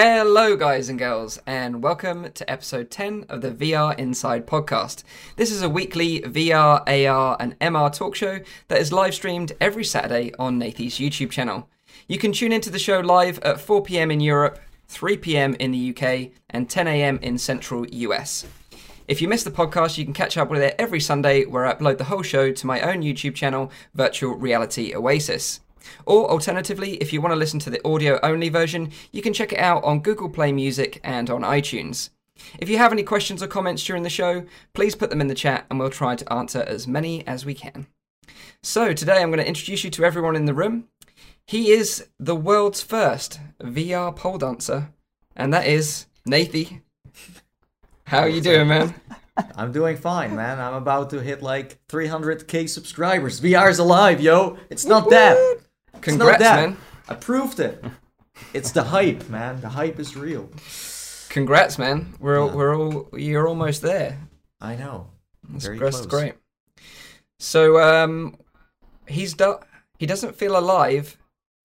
Hello, guys and girls, and welcome to episode 10 of the VR Inside podcast. This is a weekly VR, AR, and MR talk show that is live streamed every Saturday on Nathie's YouTube channel. You can tune into the show live at 4 pm in Europe, 3 pm in the UK, and 10 am in central US. If you missed the podcast, you can catch up with it every Sunday where I upload the whole show to my own YouTube channel, Virtual Reality Oasis. Or alternatively, if you want to listen to the audio only version, you can check it out on Google Play Music and on iTunes. If you have any questions or comments during the show, please put them in the chat and we'll try to answer as many as we can. So, today I'm going to introduce you to everyone in the room. He is the world's first VR pole dancer, and that is Nathie. How are you doing, man? I'm doing fine, man. I'm about to hit like 300k subscribers. VR is alive, yo. It's not that. It's not Congrats, that. man. I proved it. It's the hype, man. The hype is real. Congrats, man. We're Yeah. we're all you're almost there. I know. That's, Very that's close. great. So um, he's do- he doesn't feel alive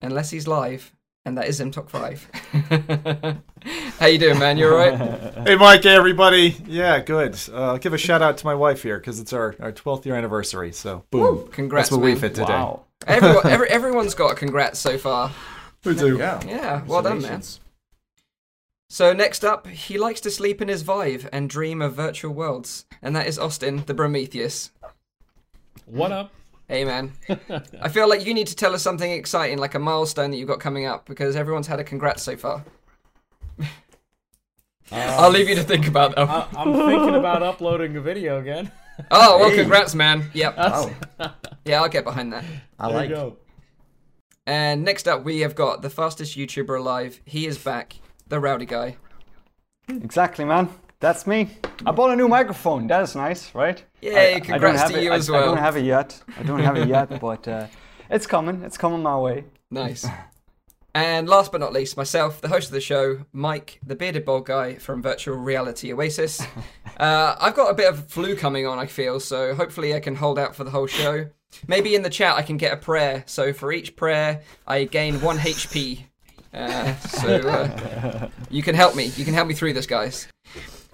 unless he's live, and that is him top five. How you doing, man? You all right? Hey, Mike, hey, everybody. Yeah, good. Uh, I'll give a shout out to my wife here because it's our, our 12th year anniversary. So, boom. Congrats, That's what we man. fit today. Wow. Everyone, every, everyone's got a congrats so far. We do. Yeah. Yeah, well done, man. So next up, he likes to sleep in his Vive and dream of virtual worlds, and that is Austin, the Prometheus. What up? Hey, man. I feel like you need to tell us something exciting, like a milestone that you've got coming up, because everyone's had a congrats so far. Uh, I'll leave you to think about that. I, I'm thinking about uploading a video again. Oh, well, Hey. congrats, man. Yep. Wow. Yeah, I'll get behind that. I There like you it. go. And next up, we have got the fastest YouTuber alive. He is back, the rowdy guy. Exactly, man. That's me. I bought a new microphone. That is nice, right? Yay, I- I don't congrats have to it- you I- as well. I well. don't have it yet. I don't have it yet, but uh, it's coming. It's coming my way. Nice. And last but not least, myself, the host of the show, Mike, the bearded bald guy from Virtual Reality Oasis. Uh, I've got a bit of flu coming on, I feel, so hopefully I can hold out for the whole show. Maybe in the chat I can get a prayer. So for each prayer, I gain one HP. Uh, so uh, you can help me. You can help me through this, guys.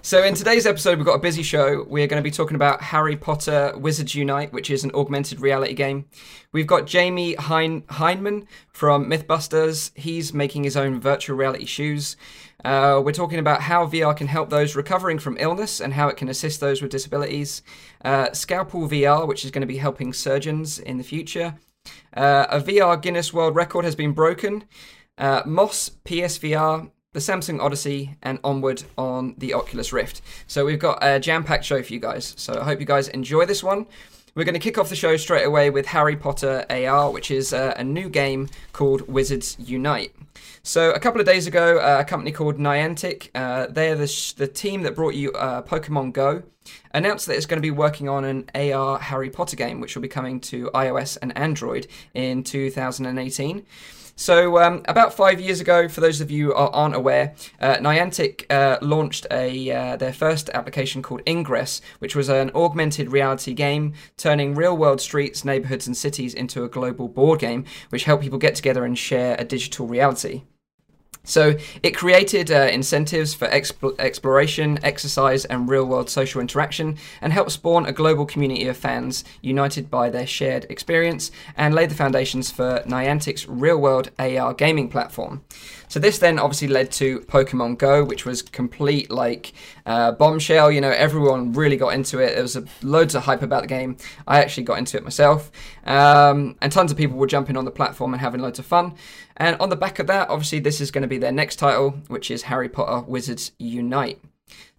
So in today's episode, we've got a busy show. We're going to be talking about Harry Potter Wizards Unite, which is an augmented reality game. We've got Jamie hein- from MythBusters. He's making his own virtual reality shoes. Uh, we're talking about how VR can help those recovering from illness and how it can assist those with disabilities. Uh, Scalpel VR, which is going to be helping surgeons in the future. Uh, a VR Guinness World Record has been broken. Uh, Moss PSVR, the Samsung Odyssey, and Onward on the Oculus Rift. So we've got a jam-packed show for you guys. So I hope you guys enjoy this one. We're going to kick off the show straight away with Harry Potter AR, which is uh, a new game called Wizards Unite. So a couple of days ago, uh, a company called Niantic, uh, they're the, sh- the team that brought you uh, Pokemon Go, announced that it's going to be working on an AR Harry Potter game, which will be coming to iOS and Android in 2018. So, um, about five years ago, for those of you who aren't aware, uh, Niantic uh, launched a uh, their first application called Ingress, which was an augmented reality game turning real-world streets, neighborhoods, and cities into a global board game, which helped people get together and share a digital reality. So it created uh, incentives for expl- exploration, exercise, and real world social interaction, and helped spawn a global community of fans united by their shared experience, and laid the foundations for Niantic's real world AR gaming platform. So this then obviously led to Pokemon Go, which was complete like uh, bombshell. You know, everyone really got into it. There was a, loads of hype about the game. I actually got into it myself, um, and tons of people were jumping on the platform and having loads of fun. And on the back of that, obviously, this is going to be their next title, which is Harry Potter Wizards Unite.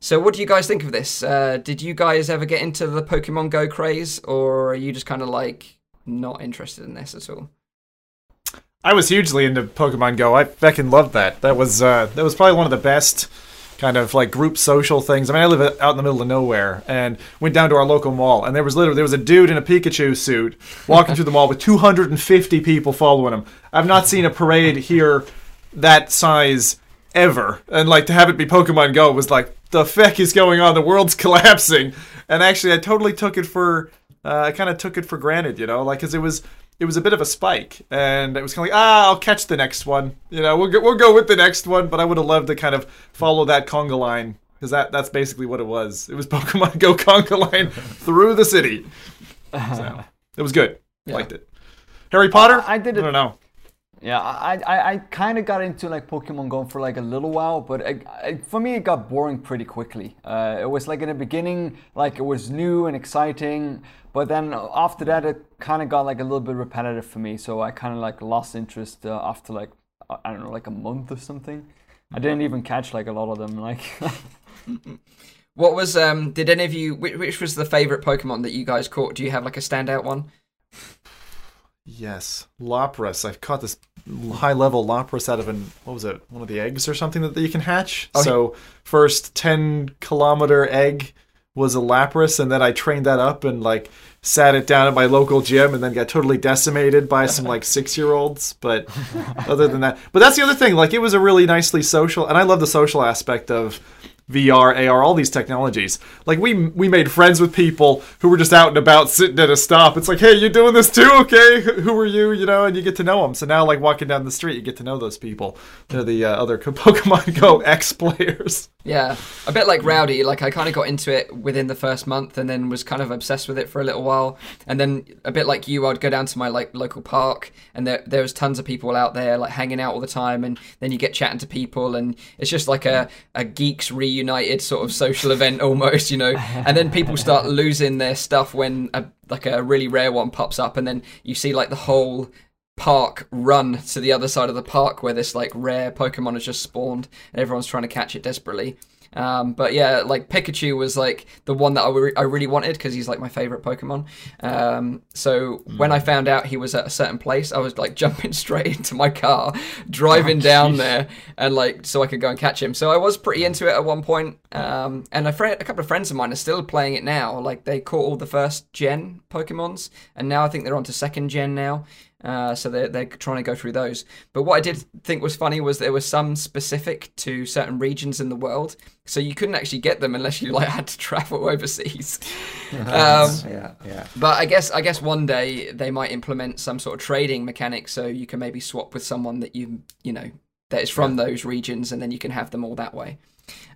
So, what do you guys think of this? Uh, did you guys ever get into the Pokemon Go craze, or are you just kind of like not interested in this at all? I was hugely into Pokemon Go. I fucking loved that. That was uh, that was probably one of the best kind of like group social things. I mean, I live out in the middle of nowhere, and went down to our local mall, and there was literally there was a dude in a Pikachu suit walking through the mall with 250 people following him. I've not seen a parade here that size ever, and like to have it be Pokemon Go was like the feck is going on? The world's collapsing, and actually, I totally took it for uh, I kind of took it for granted, you know, like because it was it was a bit of a spike, and it was kind of like, ah, I'll catch the next one. You know, we'll go, we'll go with the next one. But I would have loved to kind of follow that conga line because that that's basically what it was. It was Pokemon Go conga line through the city. So it was good. Liked it. Harry Potter. I did I it- don't know. Yeah, I I, I kind of got into like Pokemon Go for like a little while, but I, I, for me it got boring pretty quickly. Uh, it was like in the beginning, like it was new and exciting, but then after that it kind of got like a little bit repetitive for me. So I kind of like lost interest uh, after like I I don't know like a month or something. I didn't even catch like a lot of them. Like What was um? Did any of you? Which, which was the favorite Pokemon that you guys caught? Do you have like a standout one? Yes, Lapras. I've caught this high level Lapras out of an what was it? One of the eggs or something that you can hatch. Oh, so first ten kilometer egg was a Lapras, and then I trained that up and like sat it down at my local gym, and then got totally decimated by some like six year olds. But other than that, but that's the other thing. Like it was a really nicely social, and I love the social aspect of. VR, AR, all these technologies. Like we we made friends with people who were just out and about, sitting at a stop. It's like, hey, you're doing this too? Okay, who are you? You know, and you get to know them. So now, like walking down the street, you get to know those people. They're the uh, other Pokemon Go X players. Yeah, a bit like Rowdy. Like I kind of got into it within the first month, and then was kind of obsessed with it for a little while. And then a bit like you, I'd go down to my like local park, and there there was tons of people out there like hanging out all the time. And then you get chatting to people, and it's just like a a geeks reunited sort of social event almost, you know. And then people start losing their stuff when a like a really rare one pops up, and then you see like the whole park run to the other side of the park where this like rare Pokemon has just spawned and everyone's trying to catch it desperately. Um, but yeah, like Pikachu was like the one that I, re- I really wanted because he's like my favorite Pokemon. Um, so when I found out he was at a certain place, I was like jumping straight into my car, driving down there, and like so I could go and catch him. So I was pretty into it at one point. Um, and a, friend, a couple of friends of mine are still playing it now. Like they caught all the first gen Pokemons, and now I think they're on to second gen now. Uh, so they're, they're trying to go through those. But what I did think was funny was there was some specific to certain regions in the world, so you couldn't actually get them unless you like had to travel overseas. um, yeah, yeah. but I guess I guess one day they might implement some sort of trading mechanic, so you can maybe swap with someone that you you know that is from those regions, and then you can have them all that way.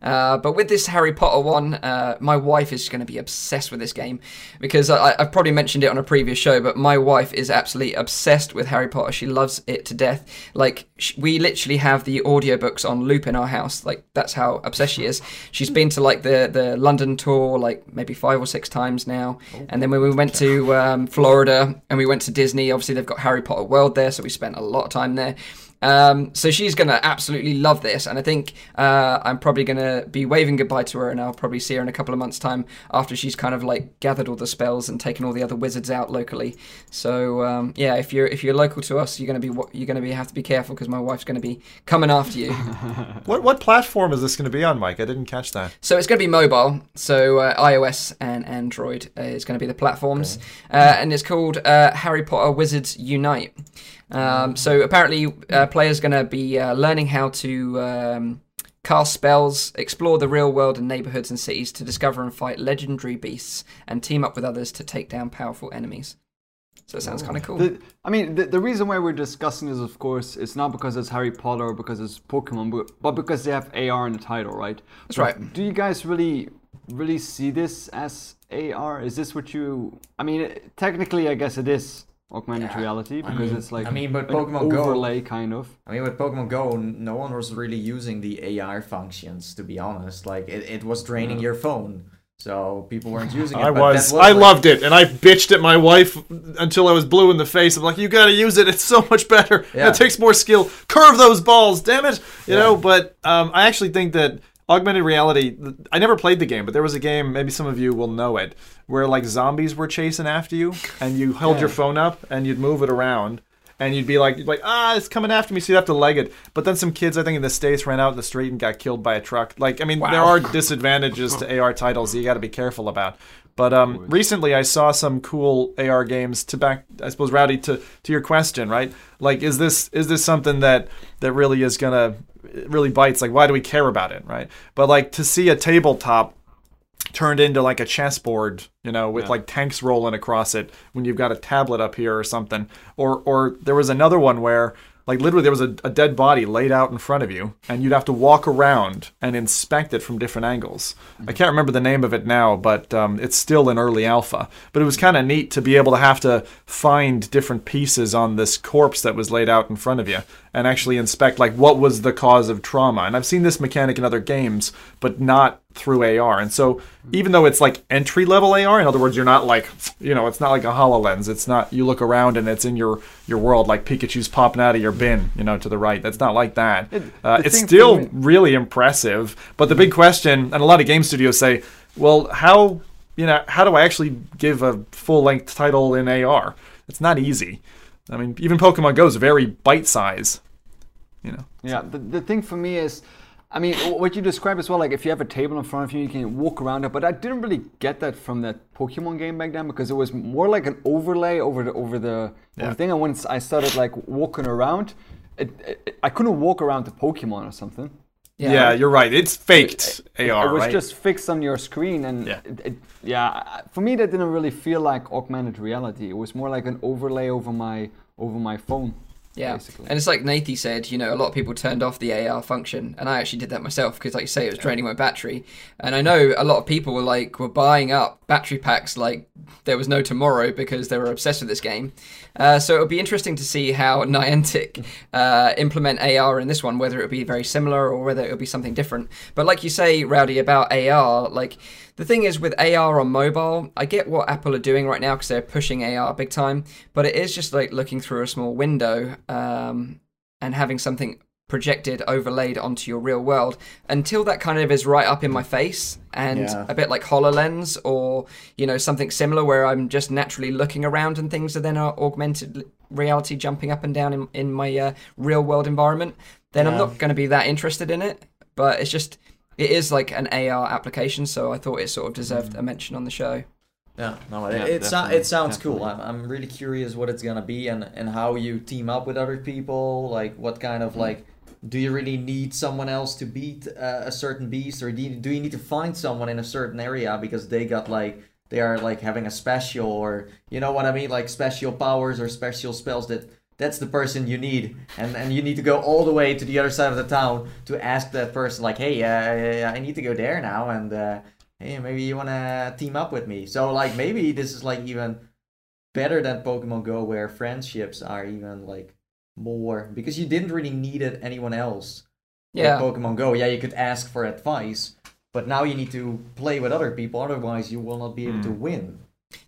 Uh, but with this Harry Potter one, uh, my wife is going to be obsessed with this game because I, I've probably mentioned it on a previous show, but my wife is absolutely obsessed with Harry Potter. She loves it to death. Like, sh- we literally have the audiobooks on loop in our house. Like, that's how obsessed she is. She's been to, like, the, the London tour, like, maybe five or six times now. And then when we went to um, Florida and we went to Disney, obviously they've got Harry Potter World there, so we spent a lot of time there. Um, so she's going to absolutely love this, and I think uh, I'm probably going to be waving goodbye to her, and I'll probably see her in a couple of months' time after she's kind of like gathered all the spells and taken all the other wizards out locally. So um, yeah, if you're if you're local to us, you're going to be you're going to be have to be careful because my wife's going to be coming after you. What what platform is this going to be on, Mike? I didn't catch that. So it's going to be mobile. So uh, iOS and Android uh, is going to be the platforms, uh, and it's called uh, Harry Potter Wizards Unite. Um, so apparently, uh, players going to be uh, learning how to um, cast spells, explore the real world and neighborhoods and cities to discover and fight legendary beasts, and team up with others to take down powerful enemies. So it sounds kind of cool. The, I mean, the, the reason why we're discussing this, of course, it's not because it's Harry Potter or because it's Pokemon, but, but because they have AR in the title, right? That's But right. Do you guys really, really see this as AR? Is this what you? I mean, technically, I guess it is augmented Yeah, reality I because mean- it's like I mean, but an Pokemon Go- overlay kind of. I mean, with Pokemon Go, no one was really using the AR functions, to be honest. Like, it, it was draining your phone, so people weren't using it. I but was, that I like- loved it, and I bitched at my wife until I was blue in the face. I'm like, you got to use it; it's so much better. Yeah. it takes more skill. Curve those balls, damn it! You Yeah. know. But um, I actually think that augmented reality. I never played the game, but there was a game. Maybe some of you will know it, where like zombies were chasing after you, and you held your phone up and you'd move it around. And you'd be like, like ah, it's coming after me, so you'd have to leg it. But then some kids, I think, in the states, ran out in the street and got killed by a truck. Like, I mean, there are disadvantages to AR titles you got to be careful about. But um, recently, I saw some cool AR games. To back, I suppose, Rowdy, to to your question, right? Like, is this is this something that that really is gonna it really bites? Like, why do we care about it, right? But like to see a tabletop turned into like a chessboard, you know, with like tanks rolling across it when you've got a tablet up here or something. Or or there was another one where like literally there was a, a dead body laid out in front of you and you'd have to walk around and inspect it from different angles i can't remember the name of it now but um, it's still in early alpha but it was kind of neat to be able to have to find different pieces on this corpse that was laid out in front of you and actually inspect like what was the cause of trauma. And i've seen this mechanic in other games but not through ar and so even though it's like entry level ar in other words you're not like you know it's not like a hololens. It's not you look around and it's in your your world like pikachu's popping out of your bin you know to the right. That's not like that. Uh, it's still me- really impressive but the big question and a lot of game studios say well how you know how do i actually give a full length title in ar it's not easy. I mean even pokemon go is very bite size you know Yeah, the, the thing for me is, I mean, what you described as well, like if you have a table in front of you, you can walk around it. But I didn't really get that from that Pokemon game back then because it was more like an overlay over the over the over Yeah. the thing. And once I started like walking around, it, it, I couldn't walk around the Pokemon or something. yeah, yeah you're right it's faked ar it was right? just fixed on your screen, and Yeah. it, it, yeah, for me that didn't really feel like augmented reality. It was more like an overlay over my over my phone. Yeah, basically. and it's like Nathie said, you know, a lot of people turned off the AR function, and I actually did that myself because, like you say, it was draining my battery. And I know a lot of people were like were buying up battery packs like there was no tomorrow because they were obsessed with this game. Uh, so it'll be interesting to see how Niantic uh, implement AR in this one, whether it'll be very similar or whether it'll be something different. But like you say, Rowdy, about AR, like the thing is with AR on mobile, I get what Apple are doing right now because they're pushing AR big time, but it is just like looking through a small window um, and having something projected overlaid onto your real world until that kind of is right up in my face and Yeah. a bit like HoloLens or you know something similar where I'm just naturally looking around and things are then are augmented reality jumping up and down in, in my uh, real world environment then I'm not going to be that interested in it but it's just it is like an AR application so I thought it sort of deserved Mm. a mention on the show Yeah, no, Yeah, it, it, so, it sounds cool. I'm, I'm really curious what it's gonna be and, and how you team up with other people. Like, what kind of like, do you really need someone else to beat uh, a certain beast, or do you, do you need to find someone in a certain area because they got like they are like having a special, or you know what I mean, like special powers or special spells that. That's the person you need, and and you need to go all the way to the other side of the town to ask that person, like, hey, uh, I need to go there now, and uh, hey, maybe you wanna team up with me. So like maybe this is like even better than Pokemon Go, where friendships are even like more because you didn't really need it anyone else. yeah Pokemon Go, yeah, you could ask for advice, but now you need to play with other people. Otherwise, you will not be able to win.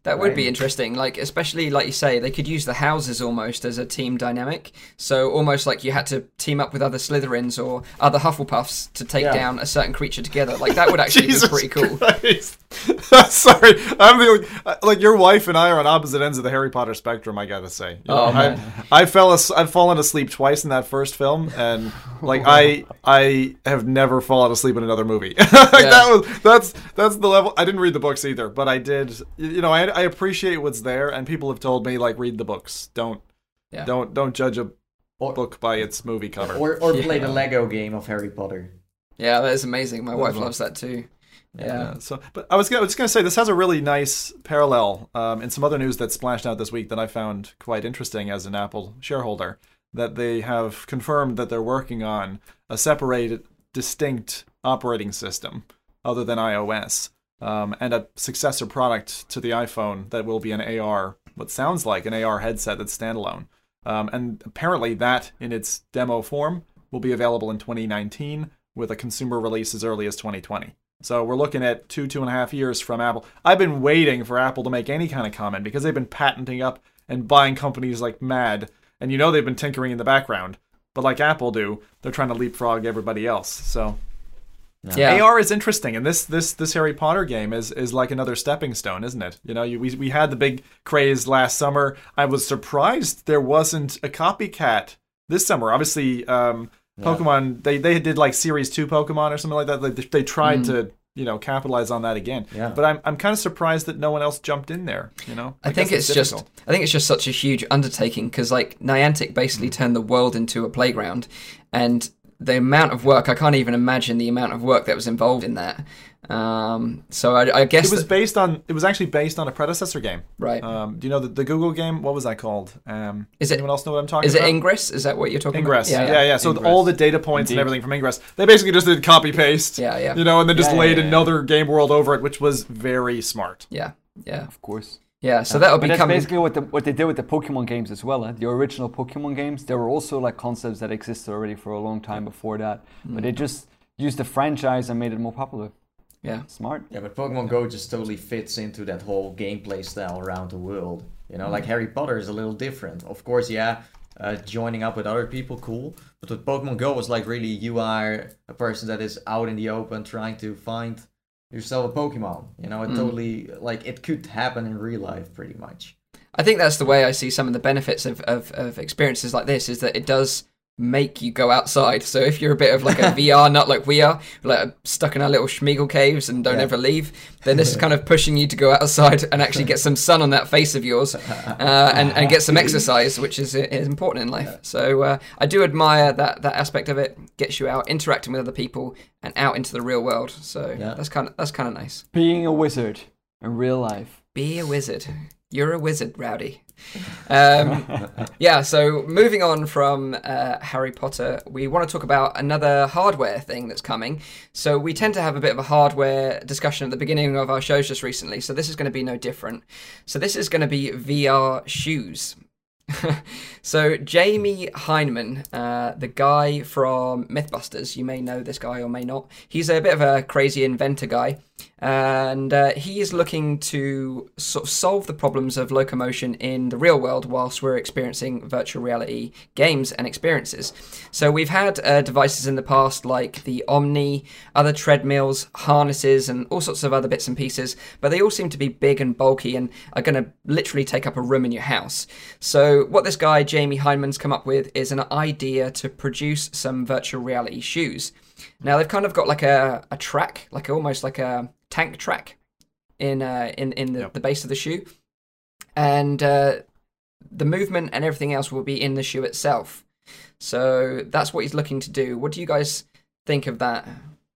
That would be interesting. Like, especially like you say, they could use the houses almost as a team dynamic. So almost like you had to team up with other Slytherins or other Hufflepuffs to take Yeah. down a certain creature together. Like that would actually be pretty cool. Sorry, I'm the uh, like your wife and I are on opposite ends of the Harry Potter spectrum. I gotta say, You Oh, know. I, I fell, as, I've fallen asleep twice in that first film, and like I, I have never fallen asleep in another movie. like, That was that's that's the level. I didn't read the books either, but I did. You you know, I, I appreciate what's there, and people have told me like read the books. Don't Yeah. don't don't judge a Or- book by its movie cover. Or or play Yeah. the Lego game of Harry Potter. Yeah, that is amazing. My wife loves that too. Yeah. Yeah, so, but I was gonna, I was just gonna say this has a really nice parallel um, in some other news that splashed out this week that I found quite interesting as an Apple shareholder. That they have confirmed that they're working on a separated, distinct operating system other than iOS, um, and a successor product to the iPhone that will be an AR, what sounds like an AR headset that's standalone. Um, and apparently, that in its demo form will be available in 2019 with a consumer release as early as 2020. So we're looking at two, two and a half years from Apple. I've been waiting for Apple to make any kind of comment because they've been patenting up and buying companies like mad. And you know they've been tinkering in the background. But like Apple do, they're trying to leapfrog everybody else. So Yeah. AR is interesting, and this this this Harry Potter game is is like another stepping stone, isn't it? You know, you, we we had the big craze last summer. I was surprised there wasn't a copycat this summer. Obviously, um, Pokemon they they did like Series Two Pokemon or something like that. They, they tried to you know capitalize on that again. Yeah. But I'm I'm kind of surprised that no one else jumped in there. You know, I think guess it's just. I think it's just such a huge undertaking because like Niantic basically turned the world into a playground, and the amount of work I can't even imagine the amount of work that was involved in that. Um, so I, I guess It was that- based on. It was actually based on a predecessor game. right. Um, do you know the, the Google game? What was that called? Um, Is does it- anyone else know what I'm talking Is it? Ingress? Is that what you're talking Ingress. about? Yeah, yeah. So Ingress. all the data points and everything from Ingress, they basically just did copy paste. Yeah, yeah. You know, and then just Yeah, yeah, laid yeah, yeah. another game world over it, which was very smart. Yeah, yeah, Of course. Yeah. So that'll But be that's coming. basically what the, what they did with the Pokemon games as well. eh? The original Pokemon games, there were also like concepts that existed already for a long time before that, but they just used the franchise and made it more popular. Yeah, Smart. Yeah, but Pokemon Go just totally fits into that whole gameplay style around the world. You know, like Harry Potter is a little different. Of course, yeah, uh, joining up with other people, cool. But with Pokemon Go was like really you are a person that is out in the open trying to find yourself a Pokemon. You know, it mm. totally like it could happen in real life pretty much. I think that's the way I see some of the benefits of, of, of experiences like this is that it does make you go outside. So if you're a bit of like a VR nut like we are, like stuck in our little Smeagol caves and don't Yeah. ever leave, then this is kind of pushing you to go outside and actually get some sun on that face of yours uh, and, and get some exercise, which is, is important in life. So uh, I do admire that, that aspect of it. Gets you out, interacting with other people and out into the real world. So Yeah. that's kind of that's kind of nice. Being a wizard in real life. Be a wizard. You're a wizard, Rowdy. Um, yeah, so moving on from uh, Harry Potter, we want to talk about another hardware thing that's coming. So we tend to have a bit of a hardware discussion at the beginning of our shows just recently, so this is going to be no different. So this is going to be VR shoes. so Jamie Hyneman, uh, the guy from MythBusters, you may know this guy or may not. He's a bit of a crazy inventor guy, and uh, he is looking to sort of solve the problems of locomotion in the real world whilst we're experiencing virtual reality games and experiences. So we've had uh, devices in the past like the Omni, other treadmills, harnesses, and all sorts of other bits and pieces, but they all seem to be big and bulky and are going to literally take up a room in your house. So what this guy Jamie Hyneman's come up with is an idea to produce some virtual reality shoes. Now they've kind of got like a, a track, like almost like a tank track in uh, in in the, Yep. the base of the shoe, and uh, the movement and everything else will be in the shoe itself. So that's what he's looking to do. What do you guys think of that?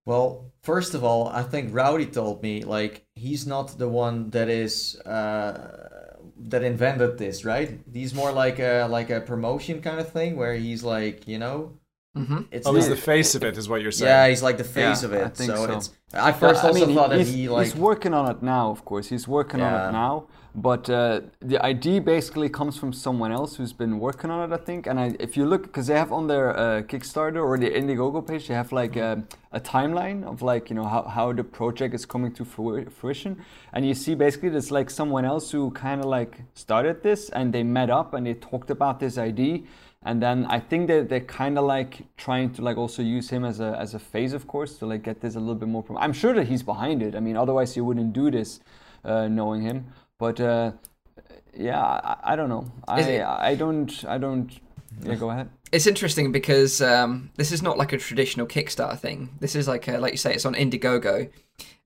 Well, first of all, I think Rowdy told me like he's not the one that is uh, that invented this, right? He's more like a like a promotion kind of thing where he's like, you know, hmm it's Oh, he's the face of it, is what you're saying. yeah, he's like the face Yeah, of it. I think so, so. it's I first Yeah, also thought that he's, he like he's working on it now, of course. He's working on it now, but uh, the idea basically comes from someone else who's been working on it, I think. And I, if you look, because they have on their uh, Kickstarter or the Indiegogo page, they have like a, a timeline of like you know how, how the project is coming to fruition, and you see basically there's like someone else who kind of like started this, and they met up and they talked about this idea. And then I think that they're kind of like trying to like also use him as a as a phase, of course, to like get this a little bit more. Prom- I'm sure that he's behind it. I mean, otherwise you wouldn't do this, uh, knowing him. But uh, yeah, I, I don't know. I it- I don't I don't. Yeah, go ahead. It's interesting because um, this is not like a traditional Kickstarter thing. This is like, a, like you say, it's on Indiegogo,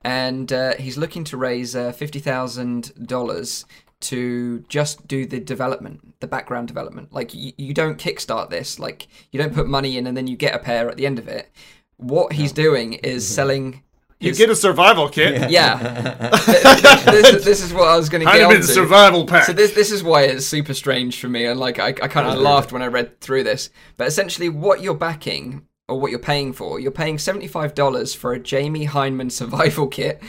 and uh, he's looking to raise uh, fifty thousand dollars to just do the development, the background development. Like you, you don't kickstart this. Like you don't put money in and then you get a pair at the end of it. What he's doing is mm-hmm. selling. You his- get a survival kit. yeah. this, this is what I was going to get Hyneman's onto. survival pack. So this this is why it's super strange for me, and like I, I kind of laughed when I read through this. But essentially, what you're backing or what you're paying for, you're paying seventy five dollars for a Jamie Hyneman survival kit,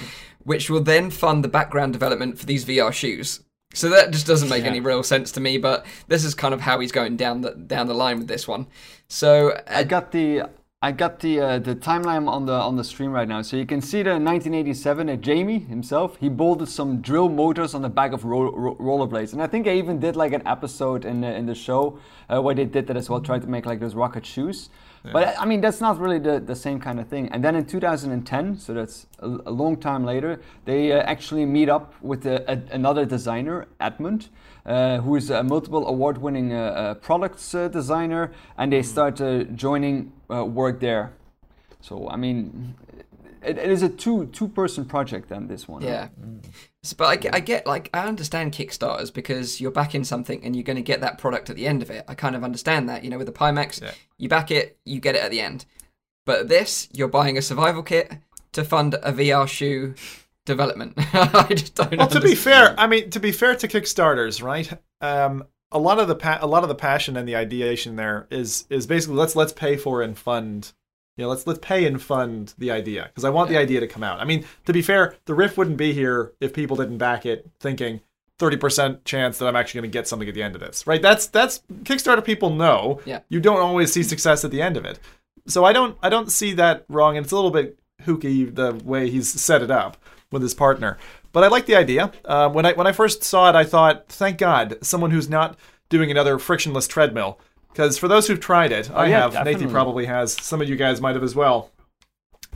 which will then fund the background development for these VR shoes. So that just doesn't make any real sense to me. But this is kind of how he's going down the down the line with this one. So uh, I got the I got the uh, the timeline on the on the stream right now, so you can see that in 1987, uh, Jamie himself he bolted some drill motors on the back of ro- ro- rollerblades, and I think I even did like an episode in the, in the show uh, where they did that as well, tried to make like those rocket shoes. But I mean that's not really the, the same kind of thing. And then in 2010, so that's a, a long time later, they uh, actually meet up with a, a, another designer, Edmund, uh, who is a multiple award-winning uh, uh, products uh, designer, and they start uh, joining uh, work there. So I mean, it, it is a two two-person project. Then this one. Yeah. S- But I get, I get, like, I understand Kickstarters because you're backing something and you're going to get that product at the end of it. I kind of understand that. You know, with the Pimax, Yeah. you back it, you get it at the end. But this, you're buying a survival kit to fund a VR shoe development. I just don't. Well, to be fair, I mean, to be fair to Kickstarters, right? Um, a lot of the pa- a lot of the passion and the ideation there is is basically let's let's pay for and fund. You know, let's let's pay and fund the idea because I want the idea to come out. I mean, to be fair, the Rift wouldn't be here if people didn't back it, thinking thirty percent chance that I'm actually going to get something at the end of this. Right? That's that's Kickstarter people know. Yeah. You don't always see success at the end of it, so I don't I don't see that wrong, and it's a little bit hooky the way he's set it up with his partner. But I like the idea. Uh, when I when I first saw it, I thought, thank God, someone who's not doing another frictionless treadmill. Because for those who've tried it, oh, I Oh, yeah, have. Nathan probably has. Some of you guys might have as well.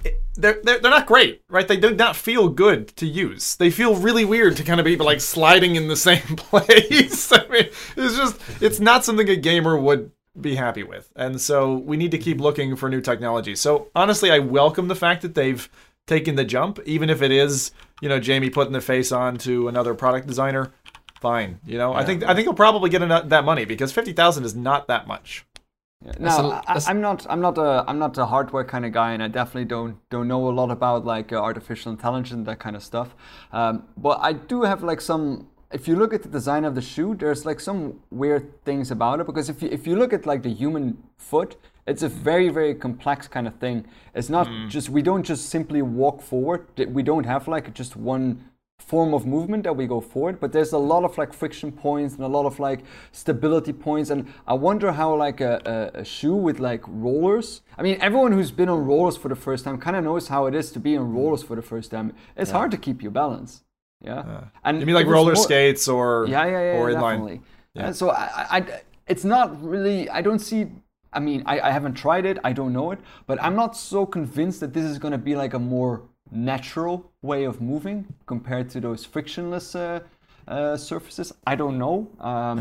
It- they're, they're they're not great, right? They do not feel good to use. They feel really weird to kind of be like sliding in the same place. I mean, it's just it's not something a gamer would be happy with. And so we need to keep looking for new technology. So honestly, I welcome the fact that they've taken the jump, even if it is, you know, Jamie putting the face on to another product designer. Fine, you know. I think I think he'll probably get enough, that money because fifty thousand is not that much. No, a- I, I'm not. I'm not a. I'm not a hardware kind of guy, and I definitely don't don't know a lot about like uh, artificial intelligence and that kind of stuff. Um, but I do have like some. If you look at the design of the shoe, there's like some weird things about it because if you if you look at like the human foot, it's a very very complex kind of thing. It's not just we don't just simply walk forward. We don't have like just one form of movement that we go forward but there's a lot of like friction points and a lot of like stability points and i wonder how like a, a, a shoe with like rollers i mean everyone who's been on rollers for the first time kind of knows how it is to be on rollers for the first time it's hard to keep your balance yeah and You mean like roller more- skates or yeah, yeah, yeah, or definitely. And so I, I, I- it's not really. I don't see. I mean, I, I haven't tried it. I don't know it, but I'm not so convinced that this is going to be like a more natural way of moving compared to those frictionless uh, uh, surfaces. I don't know. Um,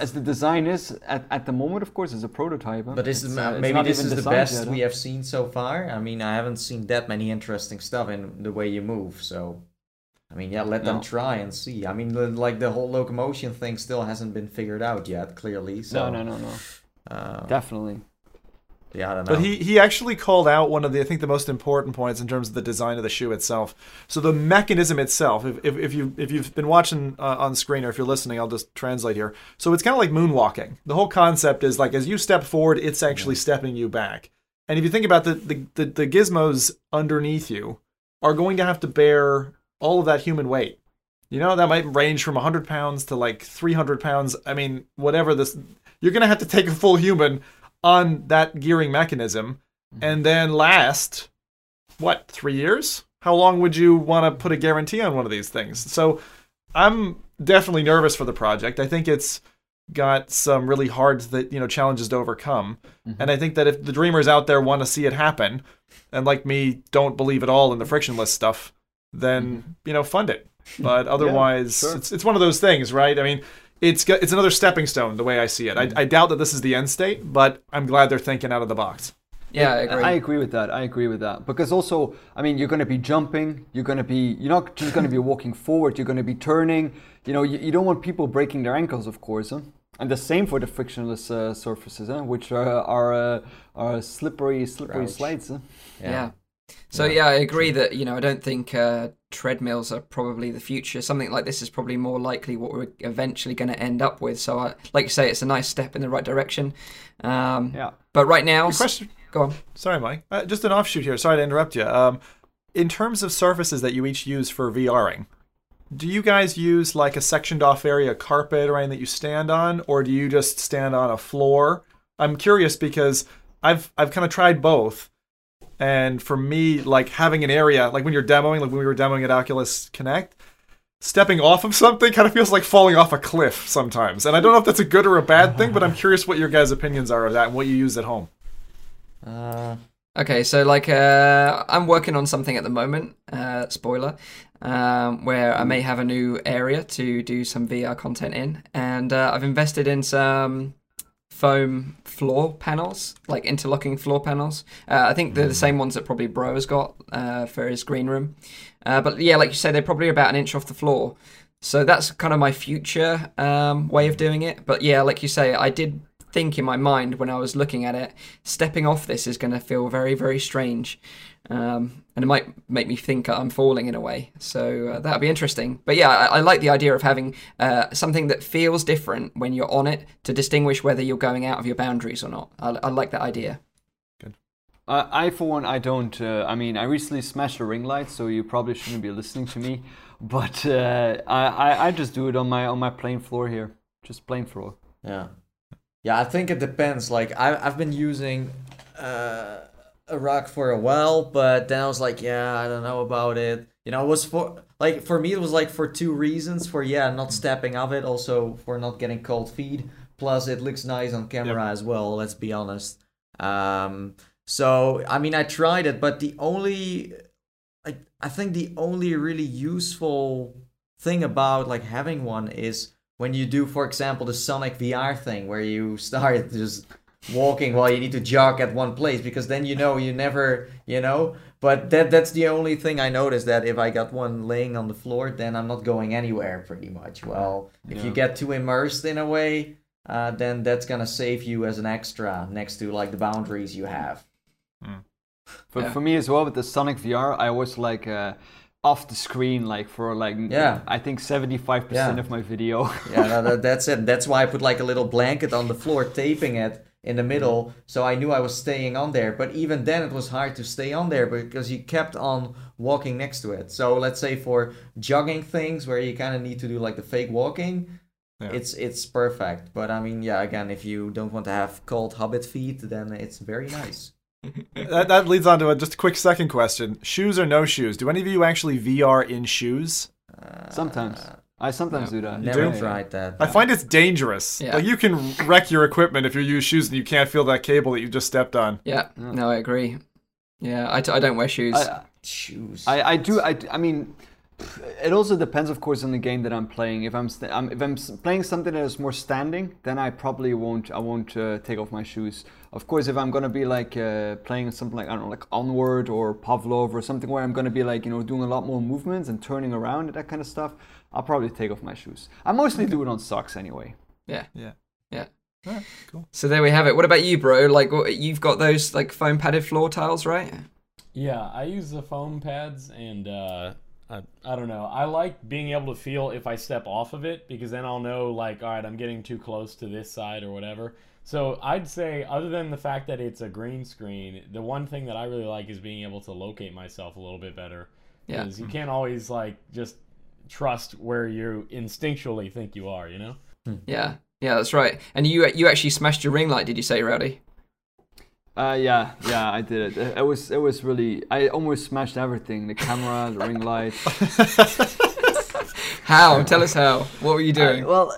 As the design is at, at the moment, of course, it's a prototype. huh? But this It's, is uh, maybe this is the best yet, huh? we have seen so far. I mean, I haven't seen that many interesting stuff in the way you move. So, I mean, yeah, let them No. try and see. I mean, the, like the whole locomotion thing still hasn't been figured out yet. Clearly, so No, no, no, no. Uh, Definitely. Yeah, I don't know. But he, he actually called out one of the I think the most important points in terms of the design of the shoe itself. So the mechanism itself, if, if, if you if you've been watching uh, on screen or if you're listening, I'll just translate here. So it's kind of like moonwalking. The whole concept is like as you step forward, it's actually stepping you back. And if you think about the the, the the gizmos underneath you are going to have to bear all of that human weight. You know, that might range from 100 pounds to like 300 pounds. I mean, whatever this, you're going to have to take a full human on that gearing mechanism mm-hmm. and then last, what, three years? How long would you want to put a guarantee on one of these things? So I'm definitely nervous for the project. I think it's got some really hard that you know challenges to overcome mm-hmm. and i think that if the dreamers out there want to see it happen and like me don't believe at all in the frictionless stuff then mm-hmm. you know fund it but otherwise sure. it's it's one of those things right i mean it's got, it's another stepping stone the way i see it I, I doubt that this is the end state but i'm glad they're thinking out of the box Yeah, I agree. I agree with that. I agree with that because also, I mean, you're going to be jumping. You're going to be. You're not just going to be walking forward. You're going to be turning. You know, you, you don't want people breaking their ankles, of course. Huh? And the same for the frictionless uh, surfaces, huh? which are are, uh, are slippery, slippery Crouch. slides. Huh? Yeah. So yeah, I agree that you know I don't think uh, treadmills are probably the future. Something like this is probably more likely what we're eventually going to end up with. So, I, like you say, it's a nice step in the right direction. Um, Yeah. But right now, Good question go on. sorry mike uh, just an offshoot here sorry to interrupt you um, in terms of surfaces that you each use for vring do you guys use like a sectioned off area carpet or anything that you stand on or do you just stand on a floor i'm curious because i've i've kind of tried both and for me like having an area like when you're demoing like when we were demoing at oculus connect stepping off of something kind of feels like falling off a cliff sometimes and i don't know if that's a good or a bad thing but i'm curious what your guys opinions are of that and what you use at home Uh, Okay, so like uh, I'm working on something at the moment. Uh, spoiler, um, where I may have a new area to do some VR content in, and uh, I've invested in some foam floor panels, like interlocking floor panels. Uh, I think they're the same ones that probably Bro has got uh, for his green room. Uh, but yeah, like you say, they're probably about an inch off the floor. So that's kind of my future um, way of doing it. But yeah, like you say, I did think in my mind when I was looking at it, stepping off this is going to feel very, very strange. Um, and it might make me think I'm falling in a way. So uh, that'll be interesting. But yeah, I, I like the idea of having uh, something that feels different when you're on it to distinguish whether you're going out of your boundaries or not. I, I like that idea. Uh, I, for one, I don't. Uh, I mean, I recently smashed a ring light, so you probably shouldn't be listening to me. But uh, I, I, I just do it on my on my plain floor here, just plain floor. Yeah. Yeah, I think it depends. Like I I've been using uh, a rock for a while, but then I was like, yeah, I don't know about it. You know, it was for like for me it was like for two reasons. For yeah, not stepping off it, also for not getting cold feet. Plus it looks nice on camera as well, let's be honest. Um so I mean I tried it, but the only like I think the only really useful thing about like having one is when you do, for example, the Sonic VR thing where you start just walking while you need to jog at one place because then you know you never you know but that that's the only thing i noticed that if i got one laying on the floor then i'm not going anywhere pretty much well if you get too immersed in a way uh, then that's gonna save you as an extra next to like the boundaries you have For, Yeah. for me as well with the Sonic VR, I was like uh, off the screen like for like Yeah. I think seventy five Yeah. percent of my video. yeah no, that, that's it that's why i put like a little blanket on the floor taping it in the middle mm-hmm. so i knew i was staying on there. But even then it was hard to stay on there because you kept on walking next to it. So let's say for jogging things where you kind of need to do like the fake walking Yeah. it's it's perfect. But i mean yeah again if you don't want to have cold hobbit feet then it's very nice. That, that leads on to a, just a quick second question: shoes or no shoes? Do any of you actually VR in shoes? sometimes uh, I sometimes do that. never do? tried that I find it's dangerous. Yeah. Like you can wreck your equipment if you use shoes and you can't feel that cable that you just stepped on. Yeah, no, I agree. Yeah, I, t- I don't wear shoes. I, shoes I, I do I, I mean it also depends of course on the game that I'm playing if I'm, st- I'm if I'm playing something that is more standing then I probably won't I won't uh, take off my shoes of course if I'm gonna be like uh, playing something like I don't know like Onward or Pavlov or something where I'm gonna be like you know doing a lot more movements and turning around and that kind of stuff I'll probably take off my shoes I mostly do it on socks anyway yeah, Yeah. yeah. Alright, cool. So there we have it. What about you, bro? Like, what, you've got those like foam padded floor tiles, right? Yeah, I use the foam pads, and uh, I, I don't know. I like being able to feel if I step off of it because then I'll know, like, all right, I'm getting too close to this side or whatever. So I'd say, other than the fact that it's a green screen, the one thing that I really like is being able to locate myself a little bit better. Yeah. Because you can't always, like, just trust where you instinctually think you are, you know? Yeah, yeah, that's right. And you you actually smashed your ring light, did you say, Rowdy? uh, yeah yeah I did it it it was it was really I almost smashed everything the camera the ring light How? Tell us how. What were you Uh, doing? well,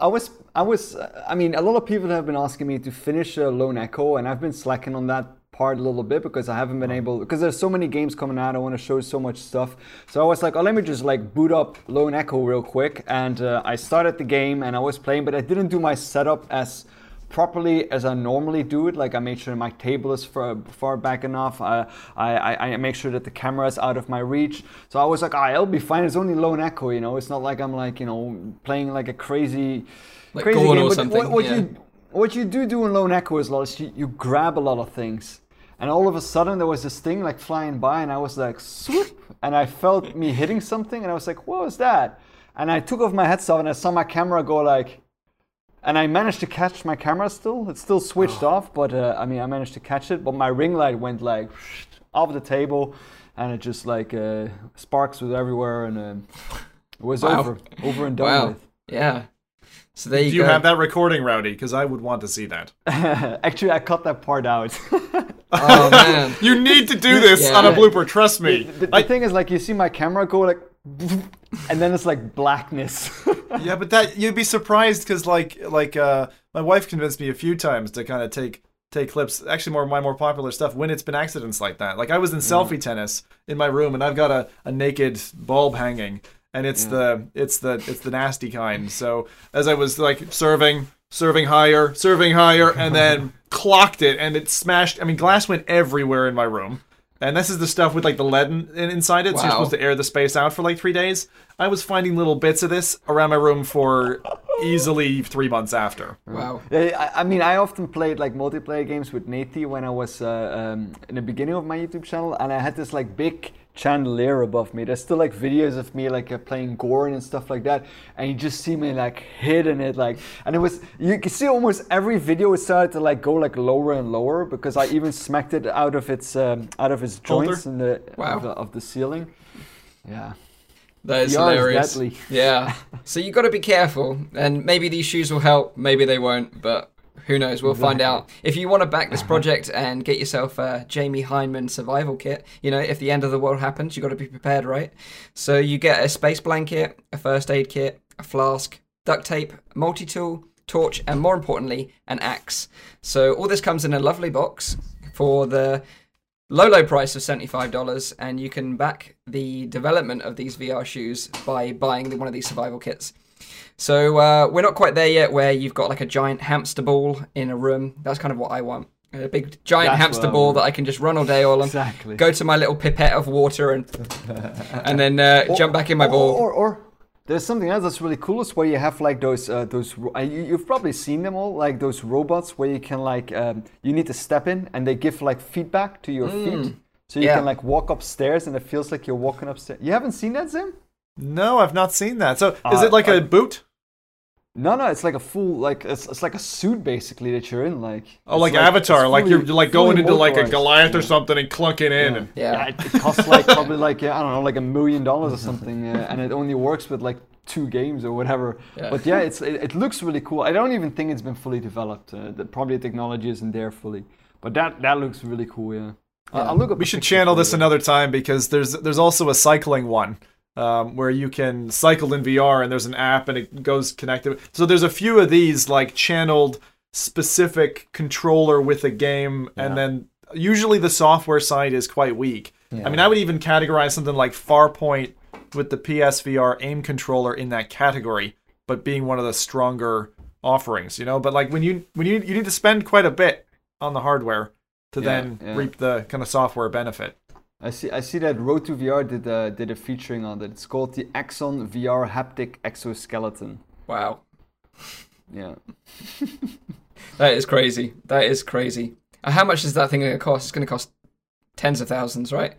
I was, I was, uh, I mean, a lot of people have been asking me to finish a Lone Echo, and I've been slacking on that part a little bit because I haven't been able, because there's so many games coming out, I want to show so much stuff. So I was like, oh, let me just like boot up Lone Echo real quick, and uh, I started the game and I was playing, but I didn't do my setup as properly as I normally do it. Like I make sure my table is far, far back enough. I, I, I- make sure that the camera is out of my reach. So I was like, ah, it'll be fine. It's only lone echo, you know. It's not like I'm like you know playing like a crazy, Like crazy game. or But something, What, what yeah. you what you do do in lone echo is, a lot is you, you grab a lot of things. And all of a sudden there was this thing like flying by, and I was like, swoop, and I felt me hitting something, and I was like, what was that? And I took off my headset and I saw my camera go like, and I managed to catch my camera still. It's still switched off, but uh, I mean, I managed to catch it. But my ring light went like off the table, and it just like uh, sparks was everywhere, and um it was Wow. over, over and done Wow. with. Yeah. So there you Do you go. have that recording, Rowdy? Because I would want to see that. Actually, I cut that part out. Oh man. You need to do this Yeah. on a blooper. Trust me. the, the I- thing is, like, you see my camera go like, and then it's like blackness. yeah, but that you'd be surprised because like like uh, my wife convinced me a few times to kind of take take clips. Actually, more of my more popular stuff when it's been accidents like that. Like I was in selfie tennis in my room and I've got a, a naked bulb hanging and it's the it's the it's the nasty kind. So as I was like serving serving higher serving higher and then clocked it and it smashed. I mean glass went everywhere in my room. And this is the stuff with like the lead in, in- inside it, so you're supposed to air the space out for like three days. I was finding little bits of this around my room for easily three months after. Wow. I, I mean, I often played like multiplayer games with Nate when I was uh, um, in the beginning of my YouTube channel, and I had this like big chandelier above me. There's still like videos of me like uh, playing Gorn and stuff like that, and you just see me like hitting it like, and it was you can see almost every video it started to like go like lower and lower because I even smacked it out of its um, out of its joints in the Wow. of, the of the ceiling. Yeah. That is VR hilarious. Yeah. So you got to be careful, and maybe these shoes will help, maybe they won't, but who knows? We'll find out. If you want to back this project and get yourself a Jamie Hyneman survival kit, you know, if the end of the world happens, you got to be prepared, right? So you get a space blanket, a first aid kit, a flask, duct tape, multi tool, torch, and more importantly, an axe. So all this comes in a lovely box for the low low price of $75 and you can back the development of these vr shoes by buying one of these survival kits so uh, we're not quite there yet where you've got like a giant hamster ball in a room that's kind of what i want a big giant That's hamster what I ball that i can just run all day all on Exactly. go to my little pipette of water and and then uh, jump back in my or, ball Or, or, there's something else that's really cool is where you have like those uh, those uh, you, you've probably seen them all like those robots where you can like um, you need to step in and they give like feedback to your feet, so you yeah. can like walk upstairs and it feels like you're walking upstairs. You haven't seen that, Zim? No, I've not seen that. So is Uh, it like uh, a boot? No, no, it's like a full like it's, it's like a suit basically that you're in like. Oh, it's like, Avatar, it's like fully- you're like going into like a motorized. Goliath or something and clunking in. Yeah. And, yeah, Yeah, it, it costs like probably like yeah, I don't know, like a million dollars or something, uh, and it only works with like two games or whatever. Yeah. But yeah, it's it, it looks really cool. I don't even think it's been fully developed. Uh, the, probably the technology isn't there fully, but that that looks really cool. Yeah, I'll, I'll look up. we should channel this you. another time because there's there's also a cycling one um, where you can cycle in VR and there's an app and it goes connected. So there's a few of these like channeled specific controller with a game, and then usually the software side is quite weak. I mean, I would even categorize something like Farpoint with the PSVR aim controller in that category, but being one of the stronger offerings, you know. But like when you when you you need to spend quite a bit on the hardware to Yeah, then yeah. reap the kind of software benefit. I see. I see that Road to VR did uh, did a featuring on that. It's called the Axon VR Haptic Exoskeleton. wow Yeah. that is crazy that is crazy Uh, how much is that thing going to cost it's going to cost tens of thousands right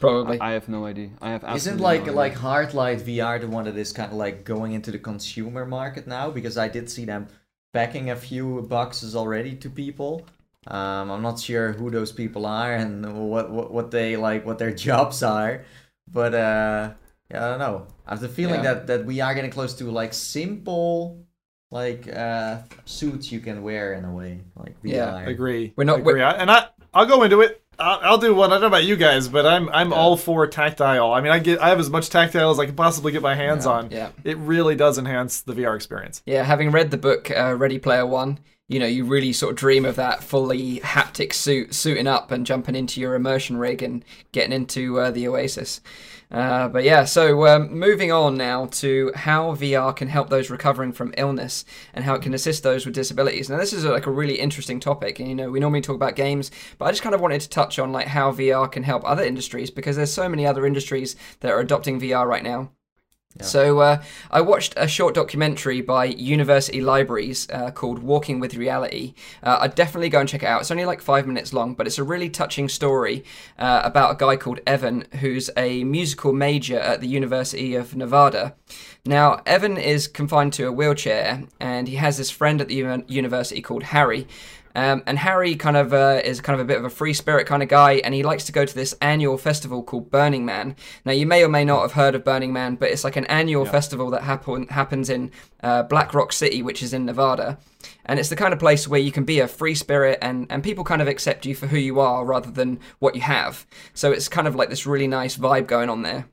probably I have no idea. I have Isn't like no like idea. Hardlight VR the one that is kind of like going into the consumer market now? Because I did see them packing a few boxes already to people. Um, I'm not sure who those people are and what, what what they like, what their jobs are, but uh, yeah, I don't know. I have the feeling Yeah. that that we are getting close to like simple like uh suits you can wear in a way, like VR. Yeah, Agree. We're not- Agree. I- and I I'll go into it. I'll, I'll do one. I don't know about you guys, but I'm I'm all for tactile. I mean, I get I have as much tactile as I can possibly get my hands on. yeah It really does enhance the VR experience. Yeah, having read the book uh, Ready Player One, you know, you really sort of dream of that fully haptic suit, suiting up and jumping into your immersion rig and getting into uh, the Oasis. Uh, but yeah, so um, moving on now to how VR can help those recovering from illness and how it can assist those with disabilities. Now, this is like a really interesting topic, and you know, we normally talk about games, but I just kind of wanted to touch on like how VR can help other industries because there's so many other industries that are adopting VR right now. So uh, I watched a short documentary by University Libraries uh, called "Walking with Reality." Uh, I'd definitely go and check it out. It's only like five minutes long, but it's a really touching story uh, about a guy called Evan, who's a musical major at the University of Nevada. Now, Evan is confined to a wheelchair, and he has this friend at the uni- university called Harry. Um, and Harry kind of uh, is kind of a bit of a free spirit kind of guy, and he likes to go to this annual festival called Burning Man. Now, you may or may not have heard of Burning Man, but it's like an annual festival that happen- happens in uh, Black Rock City, which is in Nevada. And it's the kind of place where you can be a free spirit and, and people kind of accept you for who you are rather than what you have. So it's kind of like this really nice vibe going on there.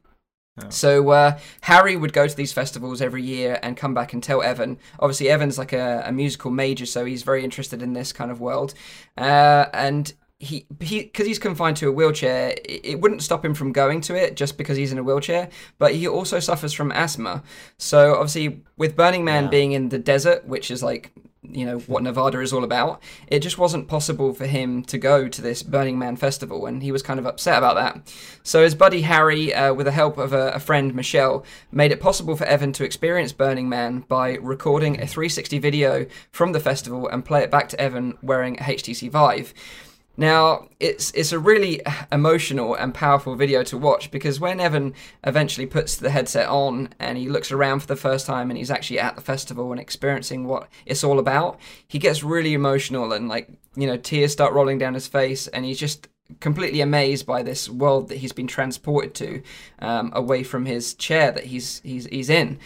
So uh, Harry would go to these festivals every year and come back and tell Evan. Obviously, Evan's like a, a musical major, so he's very interested in this kind of world. Uh, and he, he, because he's confined to a wheelchair, it, it wouldn't stop him from going to it just because he's in a wheelchair. But he also suffers from asthma. So obviously, with Burning Man being in the desert, which is like you know what Nevada is all about. It just wasn't possible for him to go to this Burning Man festival, and he was kind of upset about that. So his buddy Harry, uh, with the help of a, a, friend Michelle, made it possible for Evan to experience Burning Man by recording a 360 video from the festival and play it back to Evan wearing a HTC Vive. Now, it's it's a really emotional and powerful video to watch because when Evan eventually puts the headset on and he looks around for the first time and he's actually at the festival and experiencing what it's all about, he gets really emotional and like, you know, tears start rolling down his face and he's just completely amazed by this world that he's been transported to um, away from his chair that he's he's he's in.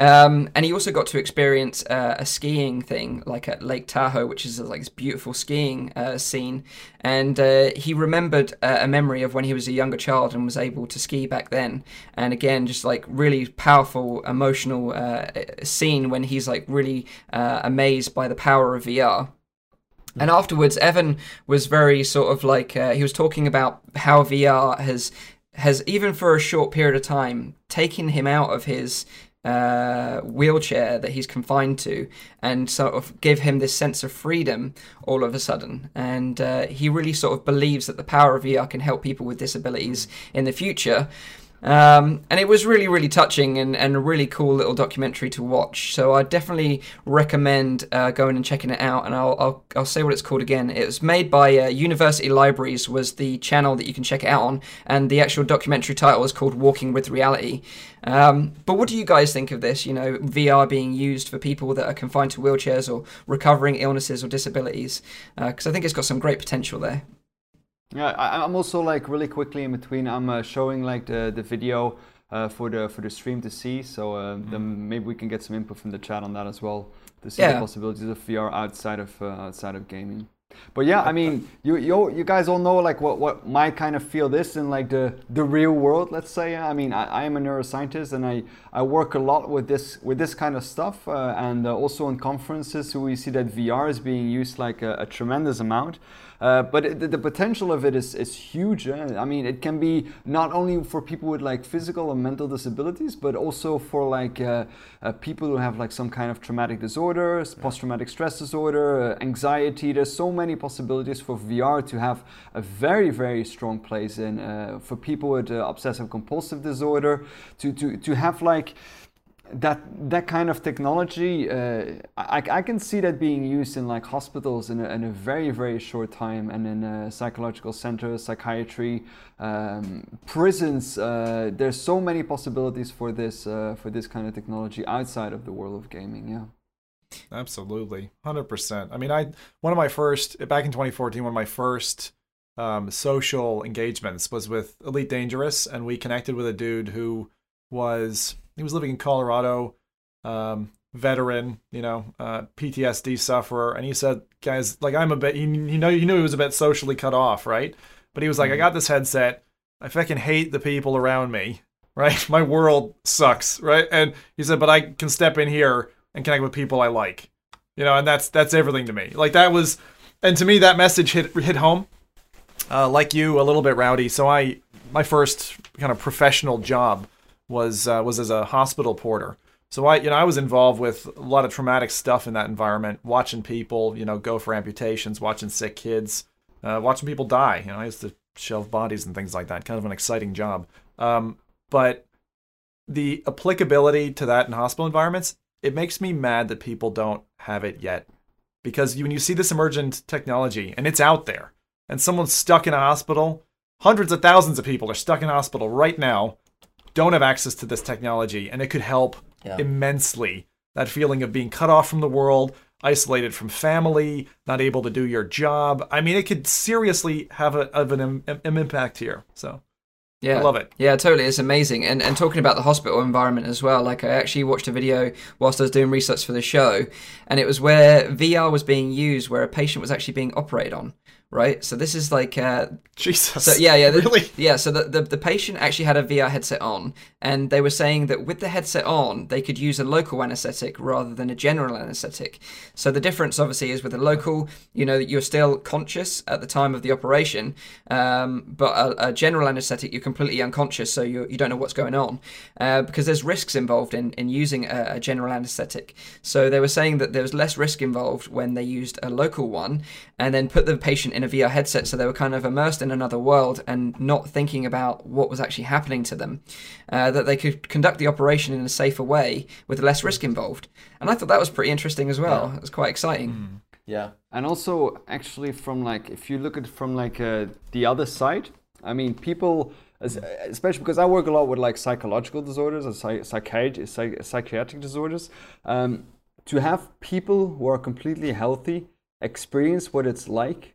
Um, and he also got to experience uh, a skiing thing, like at Lake Tahoe, which is like this beautiful skiing uh, scene. And uh, he remembered uh, a memory of when he was a younger child and was able to ski back then. And again, just like really powerful, emotional uh, scene when he's like really uh, amazed by the power of VR. And afterwards, Evan was very sort of like he was talking about how VR has has even for a short period of time taken him out of his uh, wheelchair that he's confined to and sort of give him this sense of freedom all of a sudden. And uh, he really sort of believes that the power of VR can help people with disabilities in the future. Um, and it was really, really touching and, and a really cool little documentary to watch. So I definitely recommend uh, going and checking it out. And I'll, I'll, I'll say what it's called again. It was made by uh, University Libraries, was the channel that you can check it out on, and the actual documentary title is called Walking with Reality. Um, but what do you guys think of this? You know, VR being used for people that are confined to wheelchairs or recovering illnesses or disabilities? Because uh, I think it's got some great potential there. Yeah, I, am also like really quickly in between. I'm uh, showing like the the video uh, for the for the stream to see. So uh, mm. then maybe we can get some input from the chat on that as well to see yeah. the possibilities of VR outside of uh, outside of gaming. But yeah, I mean, you you you guys all know like what what my kind of field is in like the the real world. Let's say. I mean, I, I am a neuroscientist and I I work a lot with this with this kind of stuff, uh, and uh, also in conferences so we see that VR is being used like a, a tremendous amount. Uh, but it, the potential of it is, is huge. Eh? I mean, it can be not only for people with like physical and mental disabilities, but also for like uh, uh, people who have like some kind of traumatic disorder, yeah. post-traumatic stress disorder, uh, anxiety. There's so many possibilities for VR to have a very, very strong place in. Uh, for people with obsessive compulsive disorder, to, to, to have like that that kind of technology, uh, I, I can see that being used in like hospitals in a, in a very very short time, and in uh, psychological centers, psychiatry, um, prisons. Uh, there's so many possibilities for this uh, for this kind of technology outside of the world of gaming. Yeah. Absolutely, hundred percent. I mean, I one of my first back in 2014, one of my first um, social engagements was with Elite Dangerous, and we connected with a dude who was he was living in Colorado, um, veteran, you know, uh, PTSD sufferer, and he said, "Guys, like I'm a bit, he, he know he knew he was a bit socially cut off, right? But he was like, mm-hmm. I got this headset. I fucking hate the people around me, right? My world sucks, right? And he said, but I can step in here and connect with people I like, you know, and that's that's everything to me. Like that was, and to me that message hit hit home. Uh, like you, a little bit rowdy. So I, my first kind of professional job was uh, was as a hospital porter. So I, you know, I was involved with a lot of traumatic stuff in that environment, watching people, you know, go for amputations, watching sick kids, uh, watching people die. You know, I used to shelve bodies and things like that. Kind of an exciting job. Um, but the applicability to that in hospital environments, it makes me mad that people don't have it yet. Because when you see this emergent technology and it's out there, and someone's stuck in a hospital, hundreds of thousands of people are stuck in a hospital right now don't have access to this technology, and it could help yeah. immensely. That feeling of being cut off from the world, isolated from family, not able to do your job. I mean, it could seriously have a, of an, an impact here. So. Yeah, I love it. Yeah, totally. It's amazing. And and talking about the hospital environment as well, like I actually watched a video whilst I was doing research for the show, and it was where VR was being used, where a patient was actually being operated on, right? So this is like uh, Jesus. so yeah, yeah, the, Really? yeah. So the, the the patient actually had a VR headset on, and they were saying that with the headset on, they could use a local anesthetic rather than a general anesthetic. So the difference, obviously, is with a local, you know, you're still conscious at the time of the operation, um, but a, a general anesthetic, you're completely unconscious, so you you don't know what's going on, uh, because there's risks involved in in using a, a general anesthetic. So they were saying that there was less risk involved when they used a local one, and then put the patient in a VR headset, so they were kind of immersed in another world and not thinking about what was actually happening to them. Uh, that they could conduct the operation in a safer way with less risk involved. And I thought that was pretty interesting as well. It was quite exciting. Yeah. And also, actually, from like, if you look at it from like uh, the other side, I mean, people, especially because I work a lot with like psychological disorders or psych- psychiatry, psych- psychiatric disorders, um, to have people who are completely healthy experience what it's like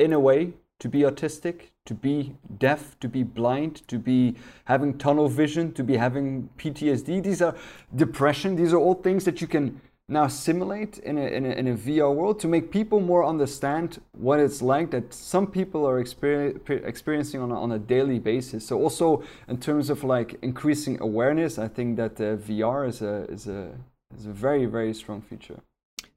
in a way to be autistic, to be deaf, to be blind, to be having tunnel vision, to be having PTSD. These are depression. These are all things that you can now simulate in a, in a, in a VR world to make people more understand what it's like that some people are pe- experiencing on a, on a daily basis. So also in terms of like increasing awareness, I think that uh, VR is a, is a is a very very strong feature.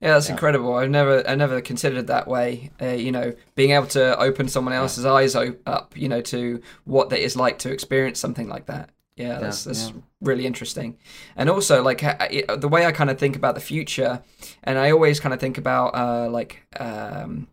Yeah, that's Yeah. incredible. I've never, I never considered it that way. Uh, you know, being able to open someone else's eyes o- up, you know, to what it is like to experience something like that. Yeah, that's that's yeah. really interesting. And also, like the way I kind of think about the future, and I always kind of think about uh, like um,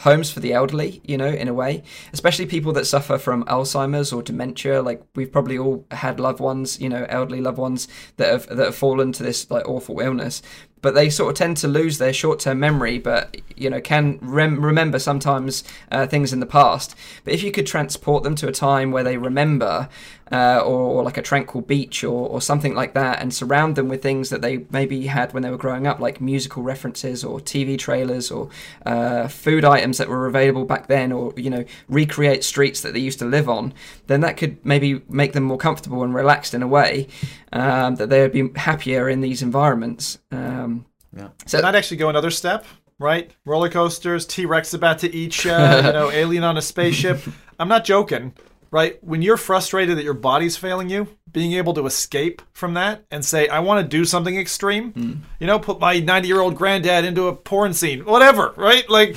homes for the elderly. You know, in a way, especially people that suffer from Alzheimer's or dementia. Like we've probably all had loved ones, you know, elderly loved ones that have that have fallen to this like awful illness but they sort of tend to lose their short-term memory but you know can rem- remember sometimes uh, things in the past. But if you could transport them to a time where they remember uh, or, or like a tranquil beach or, or something like that and surround them with things that they maybe had when they were growing up like musical references or tv trailers or uh, food items that were available back then or you know recreate streets that they used to live on then that could maybe make them more comfortable and relaxed in a way um, that they would be happier in these environments um, Yeah. so And I'd actually go another step, right? Roller coasters, T Rex about to eat you, you know, alien on a spaceship. I'm not joking, right? When you're frustrated that your body's failing you, being able to escape from that and say, I want to do something extreme, hmm. you know, put my 90 year old granddad into a porn scene, whatever, right? Like,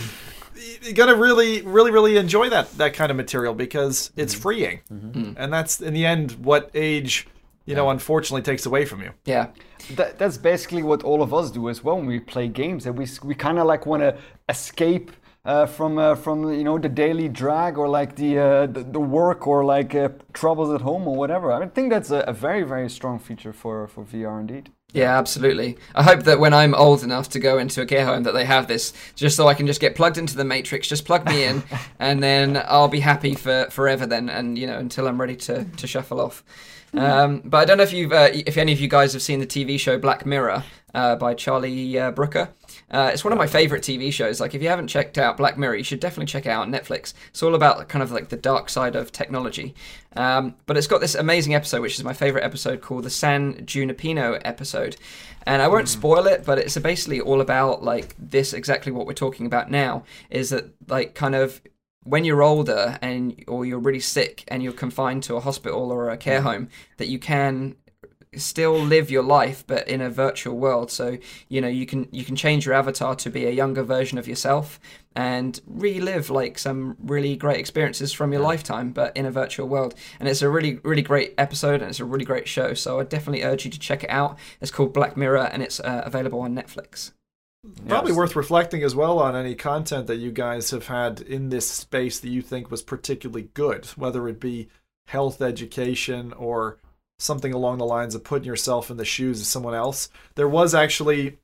you're gonna really, really, really enjoy that that kind of material because it's hmm. freeing, mm-hmm. hmm. and that's in the end what age, you know, unfortunately takes away from you. yeah That, that's basically what all of us do as well when we play games. That we we kind of like want to escape uh, from uh, from you know the daily drag or like the uh, the, the work or like uh, troubles at home or whatever. I think that's a, a very very strong feature for for VR indeed. Yeah, absolutely. I hope that when I'm old enough to go into a care home that they have this, just so I can just get plugged into the matrix, just plug me in, and then I'll be happy for forever. Then, and you know, until I'm ready to to shuffle off. Um, but I don't know if you've, uh, if any of you guys have seen the TV show Black Mirror uh, by Charlie uh, Brooker. Uh, it's one of my favorite TV shows. Like, if you haven't checked out Black Mirror, you should definitely check it out on Netflix. It's all about kind of like the dark side of technology. Um, but it's got this amazing episode, which is my favorite episode, called the San Junipero episode. And I won't spoil it, but it's basically all about like this exactly what we're talking about now. Is that like kind of when you're older and or you're really sick and you're confined to a hospital or a care home, that you can still live your life but in a virtual world. So you know you can you can change your avatar to be a younger version of yourself and relive like some really great experiences from your lifetime but in a virtual world. And it's a really really great episode and it's a really great show. So i definitely urge you to check it out. It's called black mirror and it's uh, available on netflix. Probably Yes. worth reflecting as well on any content that you guys have had in this space that you think was particularly good, whether it be health education or something along the lines of putting yourself in the shoes of someone else. There was actually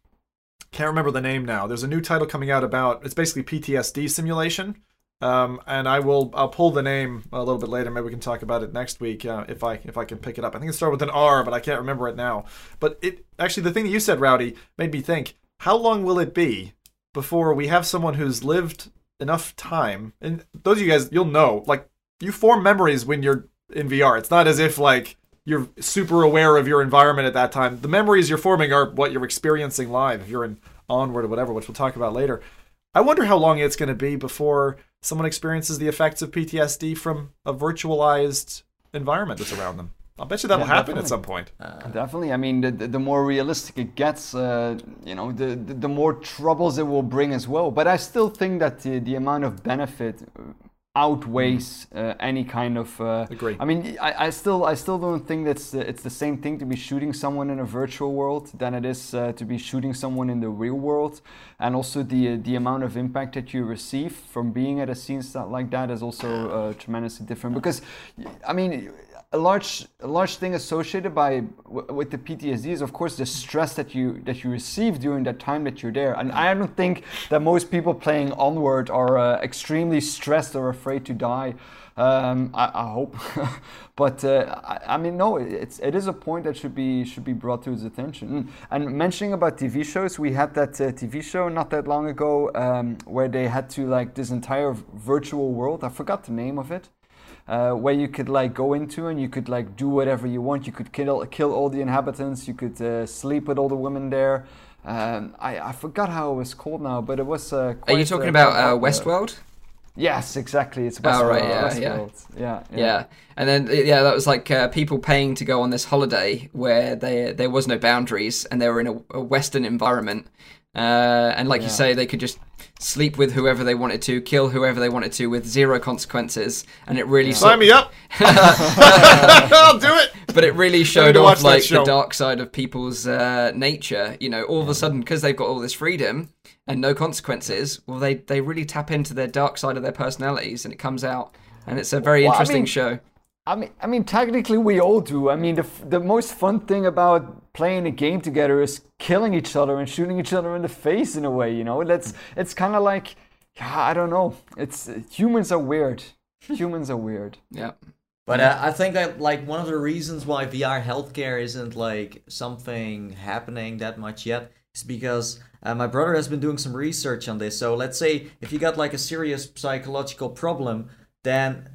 can't remember the name now. There's a new title coming out about it's basically PTSD simulation. Um, and I will I'll pull the name a little bit later. Maybe we can talk about it next week uh, if I if I can pick it up. I think it started with an R, but I can't remember it now. But it actually the thing that you said, Rowdy, made me think: How long will it be before we have someone who's lived enough time? And those of you guys, you'll know, like you form memories when you're in VR. It's not as if like you're super aware of your environment at that time. The memories you're forming are what you're experiencing live. If you're in Onward or whatever, which we'll talk about later. I wonder how long it's going to be before someone experiences the effects of PTSD from a virtualized environment that's around them. I'll bet you that'll Yeah, happen at some point. Definitely. I mean, the, the, the more realistic it gets, uh, you know, the, the the more troubles it will bring as well. But I still think that the, the amount of benefit uh, outweighs uh, any kind of. Uh, Agree. I mean, I, I still I still don't think that's uh, it's the same thing to be shooting someone in a virtual world than it is uh, to be shooting someone in the real world, and also the uh, the amount of impact that you receive from being at a scene like that is also uh, tremendously different. Because, I mean, a large a large thing associated by with the PTSD is of course the stress that you that you receive during that time that you're there. And I don't think that most people playing Onward are uh, extremely stressed or afraid to die. Um, I, I hope, but uh, I, I mean, no, it's it is a point that should be should be brought to his attention. And mentioning about TV shows, we had that uh, TV show not that long ago um, where they had to like this entire virtual world. I forgot the name of it uh, where you could like go into and you could like do whatever you want. You could kill kill all the inhabitants. You could uh, sleep with all the women there. Um, I, I forgot how it was called now, but it was. Uh, Are you talking uh, about uh. Westworld? Yes, exactly. It's Westworld. Oh, right, yeah, yeah. Westworld. Yeah, Yeah. and then yeah, that was like uh, people paying to go on this holiday where they there was no boundaries and they were in a, a Western environment, uh, and like you say, they could just sleep with whoever they wanted to, kill whoever they wanted to with zero consequences, and it really Sign me up. I'll do it. but it really showed off like the dark side of people's uh, nature. You know, all of a sudden because they've got all this freedom and no consequences, well, they they really tap into their dark side of their personalities, and it comes out, and it's a very Well, I interesting mean- show. I mean, I mean, technically we all do. I mean, the the most fun thing about playing a game together is killing each other and shooting each other in the face in a way. You know, that's it's kind of like, yeah, I don't know. It's humans are weird. Humans are weird. Yeah. But uh, I think that like one of the reasons why VR healthcare isn't like something happening that much yet is because uh, my brother has been doing some research on this. So let's say if you got like a serious psychological problem, then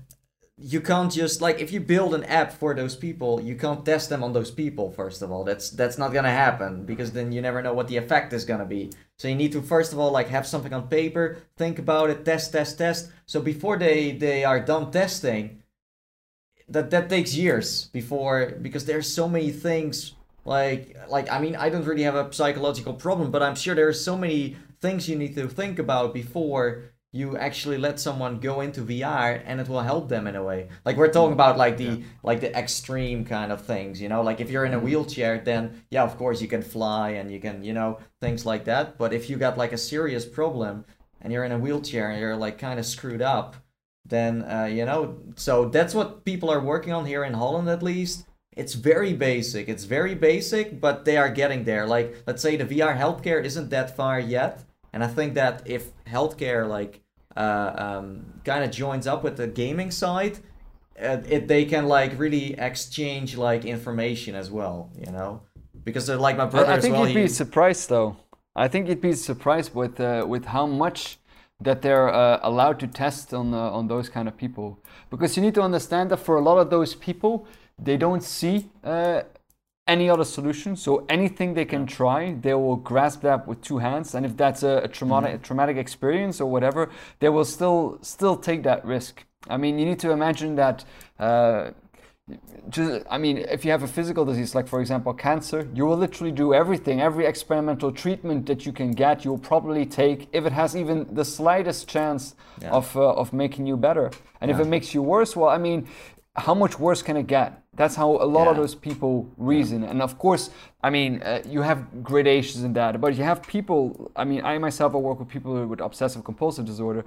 you can't just like if you build an app for those people, you can't test them on those people first of all. That's that's not gonna happen because then you never know what the effect is gonna be. So you need to first of all like have something on paper, think about it, test, test, test. So before they they are done testing, that that takes years before because there's so many things like like I mean I don't really have a psychological problem, but I'm sure there's so many things you need to think about before you actually let someone go into VR and it will help them in a way. Like we're talking about like the like the extreme kind of things, you know, like if you're in a wheelchair then yeah, of course you can fly and you can, you know, things like that. But if you got like a serious problem and you're in a wheelchair and you're like kind of screwed up, then uh, you know so that's what people are working on here in holland at least. It's very basic. It's very basic but they are getting there. Like let's say the vr healthcare isn't that far yet and i think that if healthcare like uh, um, kind of joins up with the gaming side uh, it they can like really exchange like information as well you know because they're like my brother I, I think well you'd be surprised, though. I think you'd be surprised with uh, with how much that they're uh, allowed to test on uh, on those kind of people. Because you need to understand that for a lot of those people, they don't see uh, any other solution. So anything they can try, they will grasp that with two hands. And if that's a, a traumatic Mm-hmm. traumatic experience or whatever, they will still still take that risk. I mean, you need to imagine that. Uh, just, I mean, if you have a physical disease, like for example cancer, you will literally do everything, every experimental treatment that you can get, you'll probably take if it has even the slightest chance Yeah. of uh, of making you better. And if it makes you worse, well, I mean, how much worse can it get? That's how a lot of those people reason. And of course, I mean, uh, you have gradations in that, but you have people. I mean, I myself I work with people with obsessive compulsive disorder,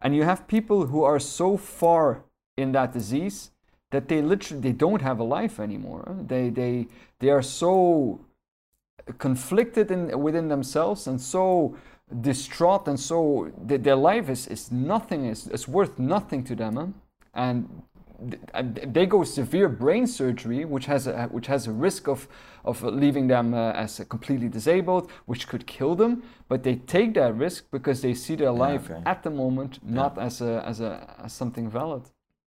and you have people who are so far in that disease that they literally they don't have a life anymore. They they they are so conflicted in within themselves and so distraught and so th- their life is, is nothing is, is worth nothing to them huh? and they go severe brain surgery which has a which has a risk of of leaving them uh, as completely disabled which could kill them but they take that risk because they see their life okay. at the moment not as a as a as something valid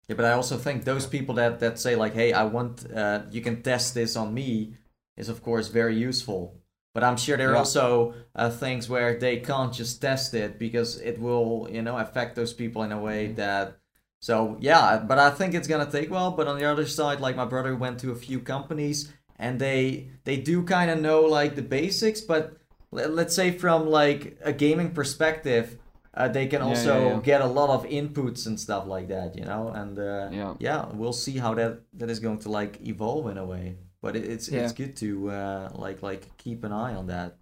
Yeah, but I also think those people that that say like, "Hey, I want uh, you can test this on me," is of course very useful. But I'm sure there are Yeah. also uh, things where they can't just test it because it will, you know, affect those people in a way that. So yeah, but I think it's gonna take well. But on the other side, like my brother went to a few companies and they they do kind of know like the basics, but let- let's say from like a gaming perspective, uh, they can Yeah, also yeah, yeah. get a lot of inputs and stuff like that, you know. And uh, Yeah. yeah, we'll see how that that is going to like evolve in a way. But it, it's Yeah. it's good to uh, like like keep an eye on that.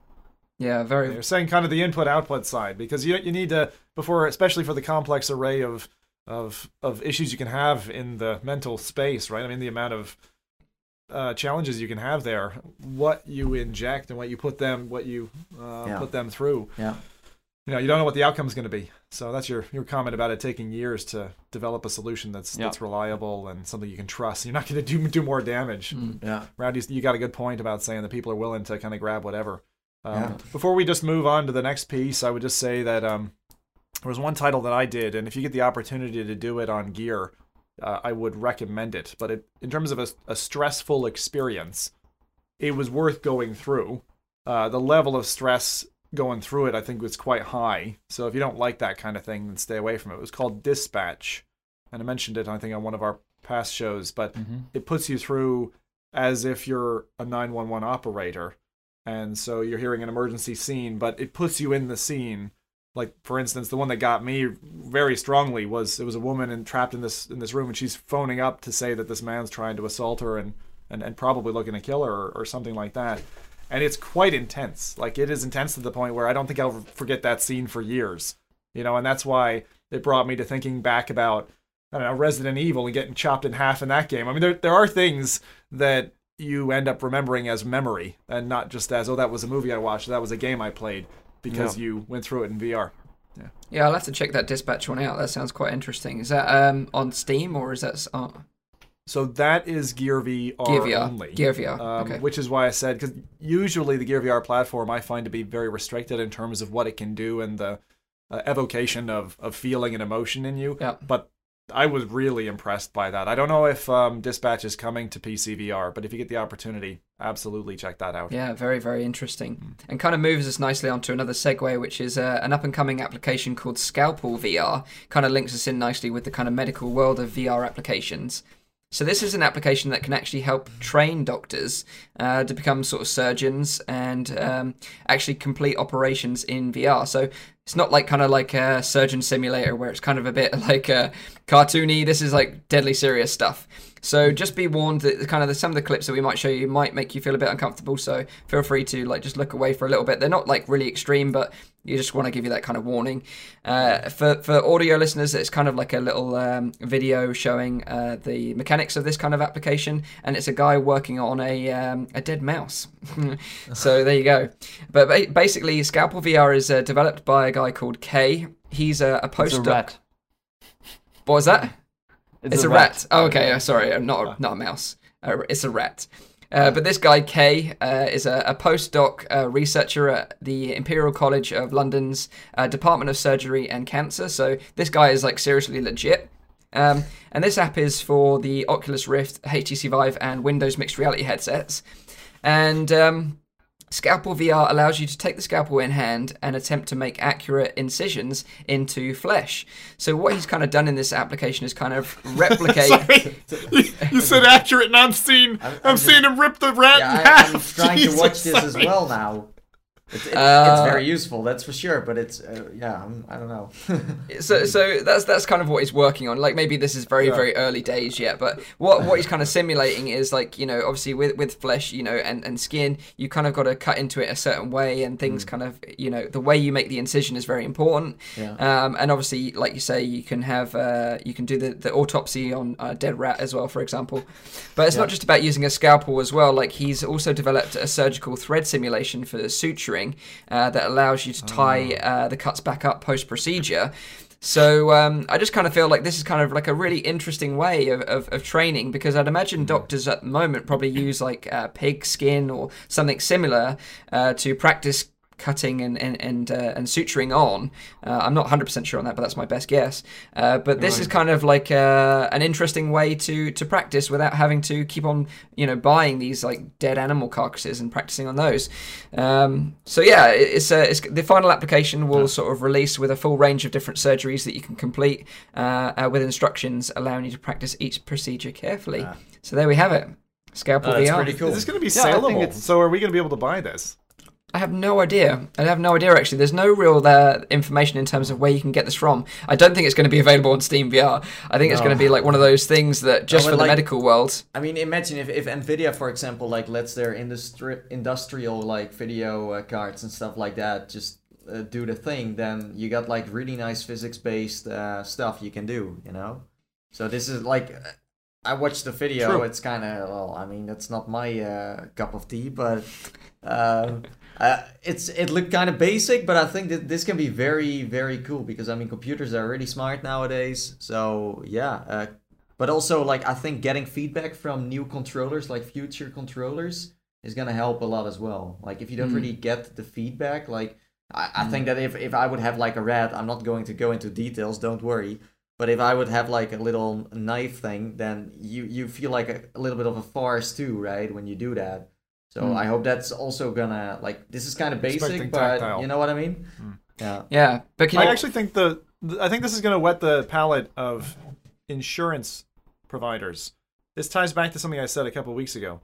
Yeah, very. You're saying kind of the input output side because you you need to before especially for the complex array of of of issues you can have in the mental space, right? I mean the amount of uh, challenges you can have there, what you inject and what you put them what you uh, Yeah. put them through. Yeah. You know, you don't know what the outcome is going to be. So that's your your comment about it taking years to develop a solution that's Yeah. that's reliable and something you can trust. You're not going to do do more damage. Mm. Yeah. Rowdy, you got a good point about saying that people are willing to kind of grab whatever. Um, Yeah. Before we just move on to the next piece, I would just say that um, there was one title that I did, and if you get the opportunity to do it on Gear, uh, I would recommend it. But it, in terms of a, a stressful experience, it was worth going through. Uh, the level of stress going through it, I think, was quite high. So if you don't like that kind of thing, then stay away from it. It was called Dispatch, and I mentioned it, I think, on one of our past shows. But Mm-hmm. it puts you through as if you're a 911 operator and so you're hearing an emergency scene but it puts you in the scene like for instance the one that got me very strongly was it was a woman and trapped in this in this room and she's phoning up to say that this man's trying to assault her and and, and probably looking to kill her or, or something like that. And it's quite intense. Like it is intense to the point where i don't think i'll forget that scene for years you know? And that's why it brought me to thinking back about I don't know, Resident Evil and getting chopped in half in that game. I mean, there there are things that you end up remembering as memory and not just as oh that was a movie I watched, that was a game I played because you went through it in VR. Yeah, yeah, I'll have to check that dispatch one out. That sounds quite interesting. Is that um, on Steam or is that s- uh, So that is Gear VR Gear VR? only. Gear VR. Um, okay. Which is why I said because usually the Gear VR platform I find to be very restricted in terms of what it can do and the uh, evocation of of feeling and emotion in you. Yeah. But I was really impressed by that. I don't know if um, Dispatch is coming to PCVR, but if you get the opportunity, absolutely check that out. Yeah, very, very interesting. And kind of moves us nicely onto another segue, which is uh, an up and coming application called Scalpel VR. Kind of links us in nicely with the kind of medical world of VR applications. So, this is an application that can actually help train doctors uh, to become sort of surgeons and um, actually complete operations in VR. So, it's not like kind of like a surgeon simulator where it's kind of a bit like uh, cartoony. This is like deadly serious stuff. So just be warned that the kind of the, some of the clips that we might show you might make you feel a bit uncomfortable. So feel free to like just look away for a little bit. They're not like really extreme, but you just want to give you that kind of warning. Uh, for for audio listeners, it's kind of like a little um, video showing uh, the mechanics of this kind of application, and it's a guy working on a um, a dead mouse. so there you go. But ba- basically, Scalpel VR is uh, developed by a guy called Kay. He's a, a postdoc. What was that? It's, a rat. Oh, okay. sorry, uh, not a, not a mouse. Uh, it's a rat. Uh, but this guy Kay uh, is a, a postdoc uh, researcher at the Imperial College of London's uh, Department of Surgery and Cancer. So this guy is like seriously legit. Um, and this app is for the Oculus Rift, HTC Vive, and Windows mixed reality headsets. And um, Scalpel VR allows you to take the scalpel in hand and attempt to make accurate incisions into flesh. So what he's kind of done in this application is kind of replicate. Sorry, you said accurate and I'm seeing I'm, I'm- I'm seeing him rip the rat in Yeah, I, half. I'm trying to watch Jesus, this as well now. It's, it's, Uh, it's very useful, that's for sure. But it's uh, yeah, I'm, I don't know. so so that's that's kind of what he's working on. Like maybe this is very Yeah. very early days yet, but what what he's kind of simulating is like you know obviously with with flesh you know and and skin you kind of got to cut into it a certain way and things kind of you know the way you make the incision is very important. Yeah. Um, and obviously like you say you can have uh, you can do the the autopsy on a dead rat as well for example. But it's not just about using a scalpel as well. Like he's also developed a surgical thread simulation for suturing uh, that allows you to tie uh, the cuts back up post procedure. So um, I just kind of feel like this is kind of like a really interesting way of, of, of training because I'd imagine doctors at the moment probably use like uh, pig skin or something similar uh, to practice cutting and and and, uh, and suturing on. Uh, I'm not 100% sure on that, but that's my best guess. Uh, but this is kind of like uh, an interesting way to to practice without having to keep on you know buying these like dead animal carcasses and practicing on those. Um, so yeah, it's, uh, it's the final application will sort of release with a full range of different surgeries that you can complete uh, uh, with instructions allowing you to practice each procedure carefully. So there we have it. Scalpel Oh, that's VR. pretty cool. Is this going to be Yeah, saleable? So are we going to be able to buy this? I have no idea. I have no idea actually. There's no real uh, information in terms of where you can get this from. I don't think it's going to be available on Steam VR. I think it's going to be like one of those things that just for the like- medical world. I mean, imagine if, if Nvidia, for example, like lets their industri- industrial like video uh, cards and stuff like that just uh, do the thing, then you got like really nice physics-based uh, stuff you can do, you know. So this is like, I watched the video. True. It's kind of well, I mean, that's not my uh, cup of tea, but um, uh, it's it looked kind of basic, but I think that this can be very very cool because I mean, computers are really smart nowadays. So yeah. Uh, but also, like, I think getting feedback from new controllers, like future controllers, is gonna help a lot as well. Like, if you don't really get the feedback, like, I, I think that if, if I would have like a rat, I'm not going to go into details, don't worry. But if I would have like a little knife thing, then you you feel like a, a little bit of a farce too, right? When you do that. So I hope that's also gonna like this is kind of basic, Expecting but tactile. you know what I mean? Yeah. Yeah, but can I you, actually think the, the I think this is going to whet the palate of insurance providers. This ties back to something I said a couple of weeks ago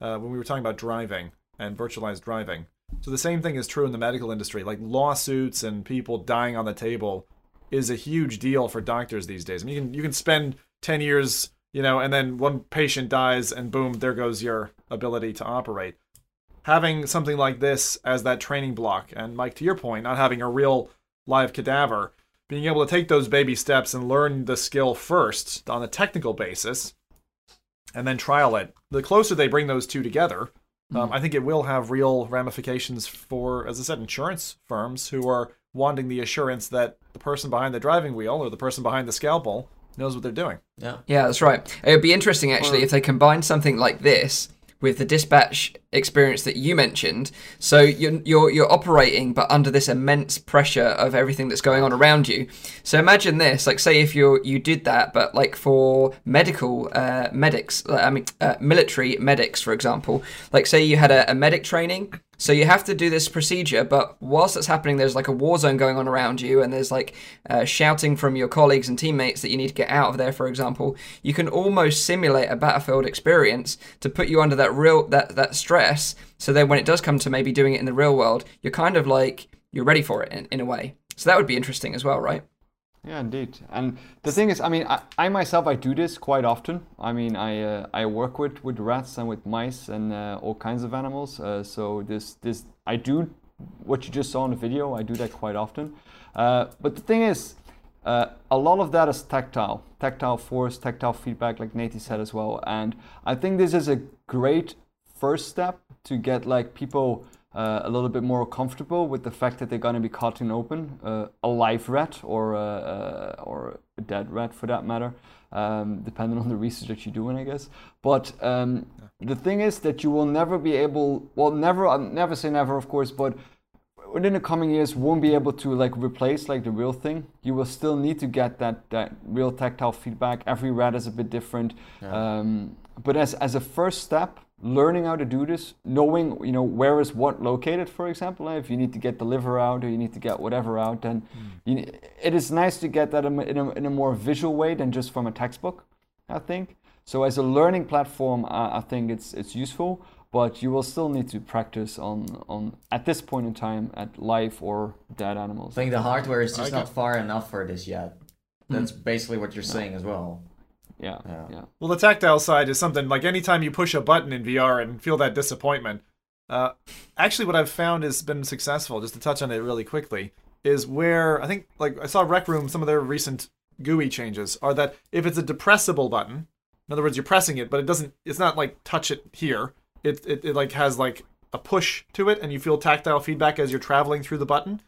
uh, when we were talking about driving and virtualized driving. So the same thing is true in the medical industry. Like lawsuits and people dying on the table is a huge deal for doctors these days. I mean, you can you can spend ten years, you know, and then one patient dies, and boom, there goes your ability to operate. Having something like this as that training block, and Mike, to your point, not having a real live cadaver, being able to take those baby steps and learn the skill first on a technical basis, and then trial it. The closer they bring those two together, um, I think it will have real ramifications for, as I said, insurance firms who are wanting the assurance that the person behind the driving wheel or the person behind the scalpel knows what they're doing. Yeah. Yeah, that's right. It would be interesting actually if they combine something like this with the dispatch experience that you mentioned. So you're you're you're operating, but under this immense pressure of everything that's going on around you. So imagine this, like say if you you did that, but like for medical uh, medics, I mean uh, military medics, for example. Like say you had a, a medic training. So you have to do this procedure, but whilst that's happening, there's like a war zone going on around you, and there's like uh, shouting from your colleagues and teammates that you need to get out of there. For example, you can almost simulate a battlefield experience to put you under that real that that stress. So then, when it does come to maybe doing it in the real world, you're kind of like you're ready for it in, in a way. So that would be interesting as well, right? Yeah, indeed. And the thing is, I mean, I, I myself, I do this quite often. I mean, I uh, I work with, with rats and with mice and uh, all kinds of animals. Uh, so this this I do what you just saw in the video. I do that quite often. Uh, but the thing is, uh, a lot of that is tactile, tactile force, tactile feedback, like Nate said as well. And I think this is a great first step to get like people uh, a little bit more comfortable with the fact that they're going to be cutting open uh, a live rat or a, uh, or a dead rat for that matter, um, depending on the research that you're doing, I guess. But um, the thing is that you will never be able, well, never, I'll never say never, of course, but within the coming years won't be able to like replace like the real thing. You will still need to get that that real tactile feedback. Every rat is a bit different. Um, but as as a first step learning how to do this knowing you know where is what located for example eh? if you need to get the liver out or you need to get whatever out then hmm. you, it is nice to get that in a, in a, in a more visual way than just from a textbook i think so as a learning platform i, I think it's it's useful but you will still need to practice on on at this point in time at live or dead animals. I think the hardware is just I not far enough for this yet. Hmm. That's basically what you're saying as well. Yeah, Yeah. yeah. Well, the tactile side is something like anytime you push a button in VR and feel that disappointment. Uh, actually, what I've found has been successful, just to touch on it really quickly, is where I think, like, I saw Rec Room, some of their recent GUI changes are that if it's a depressible button, in other words, you're pressing it, but it doesn't, it's not like touch it here. It, it, it like has like a push to it and you feel tactile feedback as you're traveling through the button.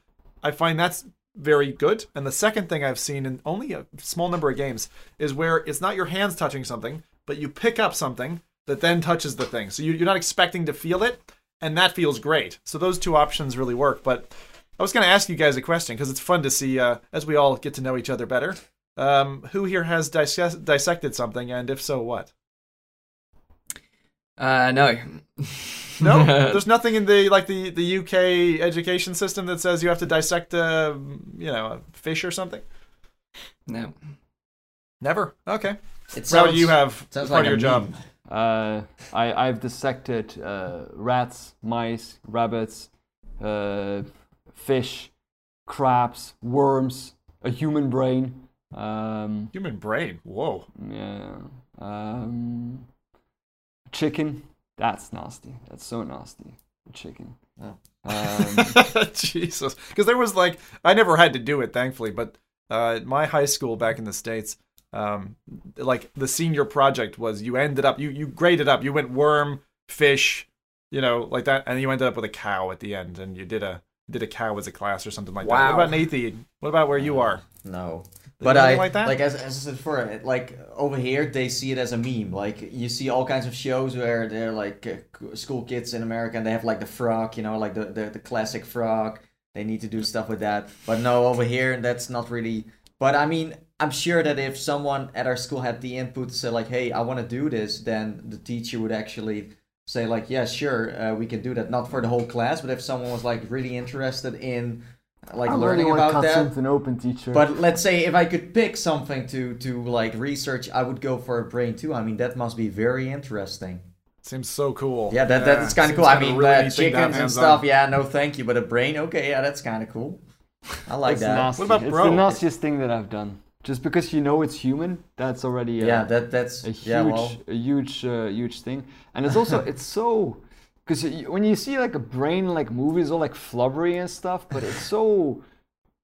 I find that's very good. And the second thing I've seen in only a small number of games is where it's not your hands touching something, but you pick up something that then touches the thing. So you, you're not expecting to feel it, and that feels great. So those two options really work. But I was going to ask you guys a question because it's fun to see uh, as we all get to know each other better. Um, who here has dis- dissected something, and if so, what? Uh, no. No, there's nothing in the like the the UK education system that says you have to dissect a you know a fish or something. no. Never. Okay. It How do you have part like of your a job? Uh, I I've dissected uh, rats, mice, rabbits, uh, fish, crabs, worms, a human brain. Um, Human brain. Whoa. yeah. Um, chicken. That's nasty. That's so nasty. Chicken. Oh. Um, Jesus. Because there was like, I never had to do it, thankfully, but uh, my high school back in the States, um, like the senior project was you ended up, you, you graded up, you went worm, fish, you know, like that, and you ended up with a cow at the end, and you did a did a cow as a class or something like that. Wow. What about Nathie? What about where you are? No. But I like that? as, as I said before, it- like over here they see it as a meme. Like you see all kinds of shows where they're like uh, school kids in America and they have like the frog, you know, like the, the the classic frog. They need to do stuff with that. But no, over here that's not really. But I mean, I'm sure that if someone at our school had the input to say like, "Hey, I want to do this," then the teacher would actually say like, "Yeah, sure, uh, we can do that." Not for the whole class, but if someone was like really interested in like I learning really about to cut that. something open, teacher. But let's say if I could pick something to to like research, I would go for a brain too. I mean, that must be very interesting. Seems so cool. Yeah, that that's kind of cool. I kinda mean, really uh, neat thing chickens and hands-on. stuff. Yeah, no, thank you. But a brain, okay, yeah, that's kind of cool. I like that. nasty. What about it's the nastiest thing that I've done. Just because you know it's human, that's already uh, Yeah, that that's a huge, yeah. Well, a huge, uh, huge thing. And it's also it's so because when you see like a brain like movies all like flubbery and stuff, but it's so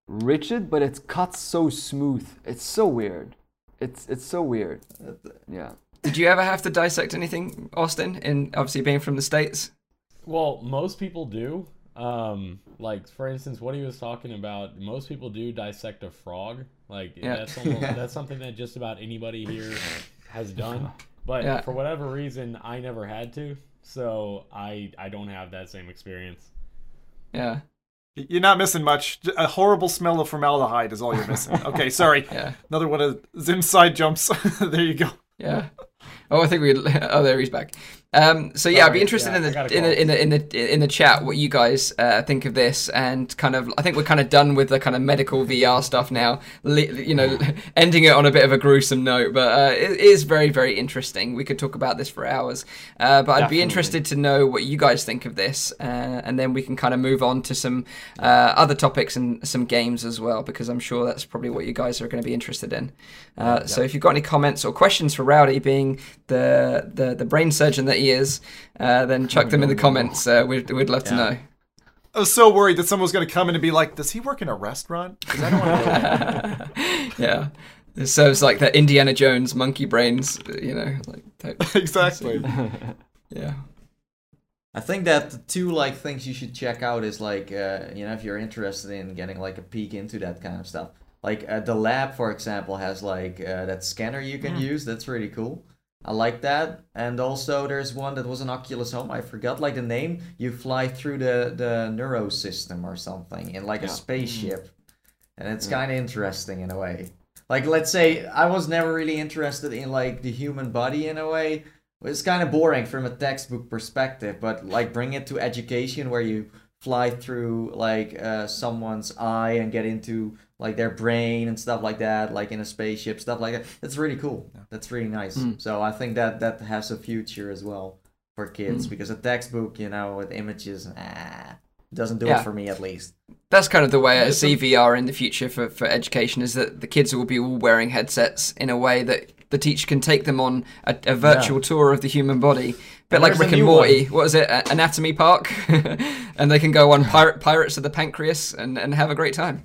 rigid, but it's cut so smooth. It's so weird. It's it's so weird. Yeah. Did you ever have to dissect anything, Austin? In obviously being from the states. Well, most people do. Um, like for instance, what he was talking about, most people do dissect a frog. Like Yeah. that's almost, that's something that just about anybody here has done. But Yeah. for whatever reason, I never had to, so I I don't have that same experience. Yeah. You're not missing much. A horrible smell of formaldehyde is all you're missing. Okay, sorry. Yeah. Another one of Zim's side jumps. there you go. Yeah. Oh, I think we. Oh, there he's back. Um, so yeah, I'd be interested yeah, in the got a in the, in the in the in the chat what you guys uh, think of this and kind of. I think we're kind of done with the kind of medical VR stuff now. You know, ending it on a bit of a gruesome note, but uh, it is very very interesting. We could talk about this for hours, uh, but I'd be interested to know what you guys think of this, uh, and then we can kind of move on to some uh, other topics and some games as well, because I'm sure that's probably what you guys are going to be interested in. Uh, So if you've got any comments or questions for Rowdy, being the the, the brain surgeon that he is, uh, then chuck them in the comments. Uh, we'd, we'd love to know. I was so worried that someone was going to come in and be like, "Does he work in a restaurant?" 'Cause I don't wanna yeah. It serves like the Indiana Jones monkey brains, you know, like type. exactly. Yeah. I think that the two like things you should check out is like uh, you know if you're interested in getting like a peek into that kind of stuff. Like uh, the lab, for example, has like uh, that scanner you can use. That's really cool. I like that. And also there's one that was an Oculus Home. I forgot like the name. You fly through the the neuro system or something in like a spaceship, and it's kind of interesting in a way. Like let's say I was never really interested in like the human body in a way. It's kind of boring from a textbook perspective, but like bring it to education where you fly through like uh, someone's eye and get into like their brain and stuff like that, like in a spaceship, stuff like that. That's really cool. That's really nice. So I think that that has a future as well for kids because a textbook, you know, with images, ah, doesn't do Yeah. it for me at least. That's kind of the way I see VR in the future for, for education is that the kids will be all wearing headsets in a way that the teacher can take them on a, a virtual tour of the human body. Bit And like Rick and new Morty. What is it? Anatomy Park? and they can go on Pirate, Pirates of the Pancreas and, and have a great time.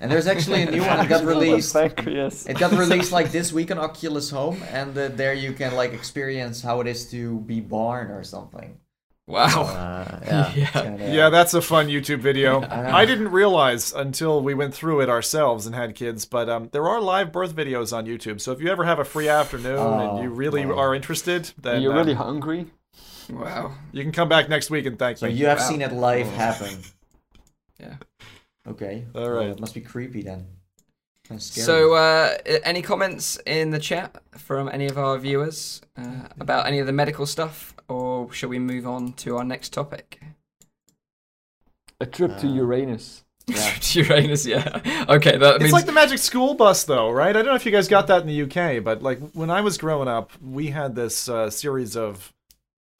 And there's actually a new one that got released. Pancreas. It got released like this week on Oculus Home, and uh, there you can like experience how it is to be born or something. Wow. Uh, yeah, Yeah. kinda- Yeah, that's a fun YouTube video. know. I didn't realize until we went through it ourselves and had kids, but um, there are live birth videos on YouTube. So if you ever have a free afternoon Oh, and you really wow. are interested, then You're really hungry. Wow. You can come back next week and thank So me. you have Wow. seen it live happen. Yeah. Okay. All right. Well, it must be creepy then. So, uh, any comments in the chat from any of our viewers uh, about any of the medical stuff, or shall we move on to our next topic? A trip to Uh, Uranus. yeah. To Uranus, yeah. Okay, that It's means like the Magic School Bus, though, right? I don't know if you guys got that in the UK, but like when I was growing up, we had this uh, series of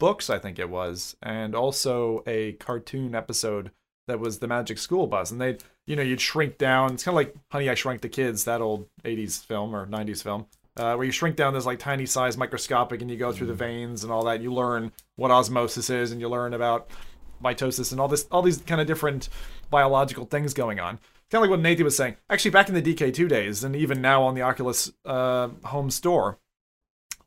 books, I think it was, and also a cartoon episode that was the Magic School Bus, and they, you know, you'd shrink down. It's kind of like Honey I Shrunk the Kids, that old '80s film or '90s film, uh, where you shrink down this like tiny size, microscopic, and you go through the veins and all that. You learn what osmosis is, and you learn about mitosis and all this, all these kind of different biological things going on. Kind of like what Nathan was saying. Actually, back in the DK2 days, and even now on the Oculus uh, home store,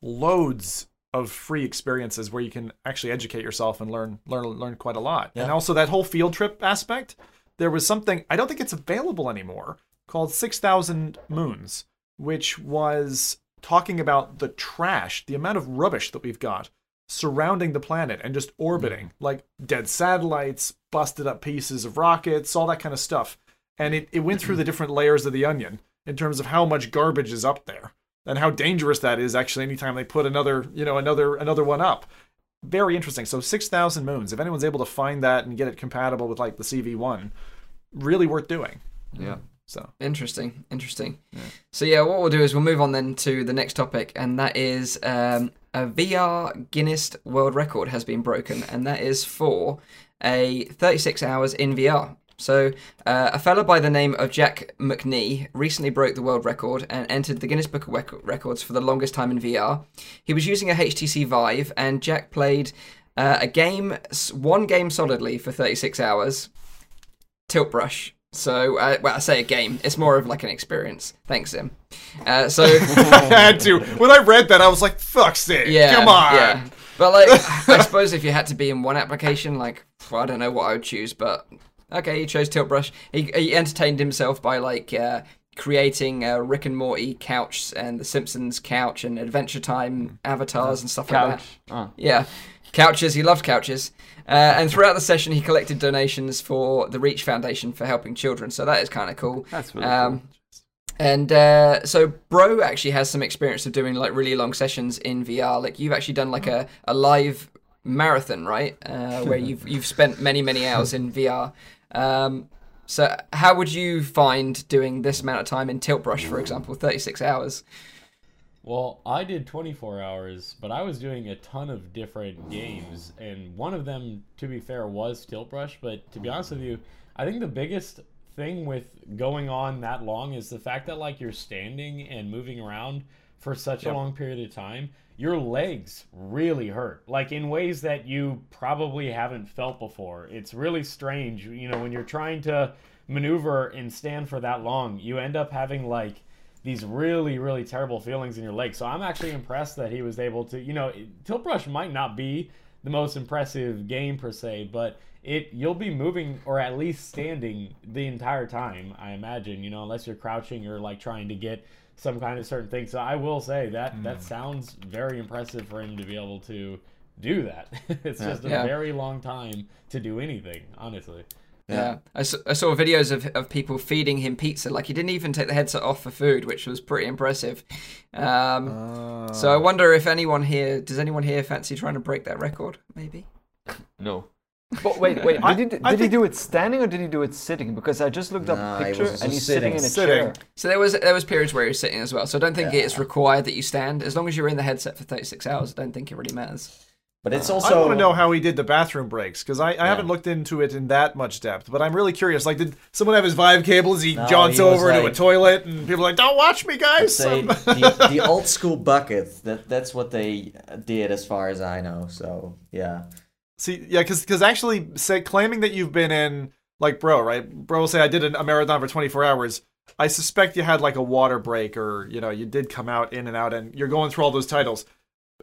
loads of free experiences where you can actually educate yourself and learn learn learn quite a lot. And also that whole field trip aspect. There was something I don't think it's available anymore called Six Thousand Moons, which was talking about the trash, the amount of rubbish that we've got surrounding the planet and just hmm. orbiting, like dead satellites, busted up pieces of rockets, all that kind of stuff. And it, it went through the different layers of the onion in terms of how much garbage is up there and how dangerous that is actually anytime they put another, you know, another another one up. Very interesting. So 6,000 moons. If anyone's able to find that and get it compatible with like the CV1, really worth doing. Yeah. So, Interesting, interesting. So yeah, what we'll do is we'll move on then to the next topic, and that is um, a VR Guinness World Record has been broken, and that is for a 36 hours in VR. So uh, a fellow by the name of Jack McNee recently broke the world record and entered the Guinness Book of Rec- Records for the longest time in VR. He was using a HTC Vive, and Jack played uh, a game, one game solidly for 36 hours. Tilt Brush. So, uh, well, I say a game. It's more of like an experience. Thanks, Zim. Uh, so, I had to. When I read that, I was like, "Fuck, sake. yeah, Come on. yeah. But like, I suppose if you had to be in one application, like, well, I don't know what I would choose, but okay, he chose Tilt Brush. He, he entertained himself by like uh, creating uh, Rick and Morty couch and The Simpsons couch and Adventure Time avatars and stuff like that. Couch. Oh. Yeah, couches. He loved couches. Uh, and throughout the session, he collected donations for the Reach Foundation for helping children. So that is kind of cool. That's really Um, and uh, so Bro actually has some experience of doing like really long sessions in VR. Like you've actually done like a, a live marathon, right? Uh, where you've you've spent many many hours in VR. Um, so how would you find doing this amount of time in Tilt Brush, for example, thirty six hours? Well, I did 24 hours, but I was doing a ton of different games, and one of them, to be fair, was Tilt Brush. But to be honest with you, I think the biggest thing with going on that long is the fact that like you're standing and moving around for such a long period of time. Your legs really hurt, like in ways that you probably haven't felt before. It's really strange, you know, when you're trying to maneuver and stand for that long, you end up having like these really really terrible feelings in your legs. So I'm actually impressed that he was able to, you know, Tilt Brush might not be the most impressive game per se, but it you'll be moving or at least standing the entire time, I imagine, you know, unless you're crouching or like trying to get some kind of certain thing. So I will say that that sounds very impressive for him to be able to do that. it's just a Yeah. very long time to do anything, honestly. Yeah, I, saw, I saw videos of, of people feeding him pizza. Like he didn't even take the headset off for food, which was pretty impressive. Um, so I wonder if anyone here does anyone here fancy trying to break that record? Maybe. No. But wait, wait. I- Did, he, did I he do it standing or did he do it sitting? Because I just looked up Nah, a he picture was and just he's sitting, in a sitting. chair. So there was there was periods where he was sitting as well. So I don't think it's required that you stand. As long as you're in the headset for 36 hours, I don't think it really matters. But it's also. I want to know how he did the bathroom breaks because I, I haven't looked into it in that much depth. But I'm really curious. Like, did someone have his Vive cable as he No, jaunts he was over to a like- toilet and people are like, "Don't watch me, guys." say the, the old school bucket. That that's what they did, as far as I know. So yeah, See, yeah, because because actually, say claiming that you've been in like bro, right? Bro will say I did a marathon for 24 hours. I suspect you had like a water break, or you know, you did come out in and out, and you're going through all those titles.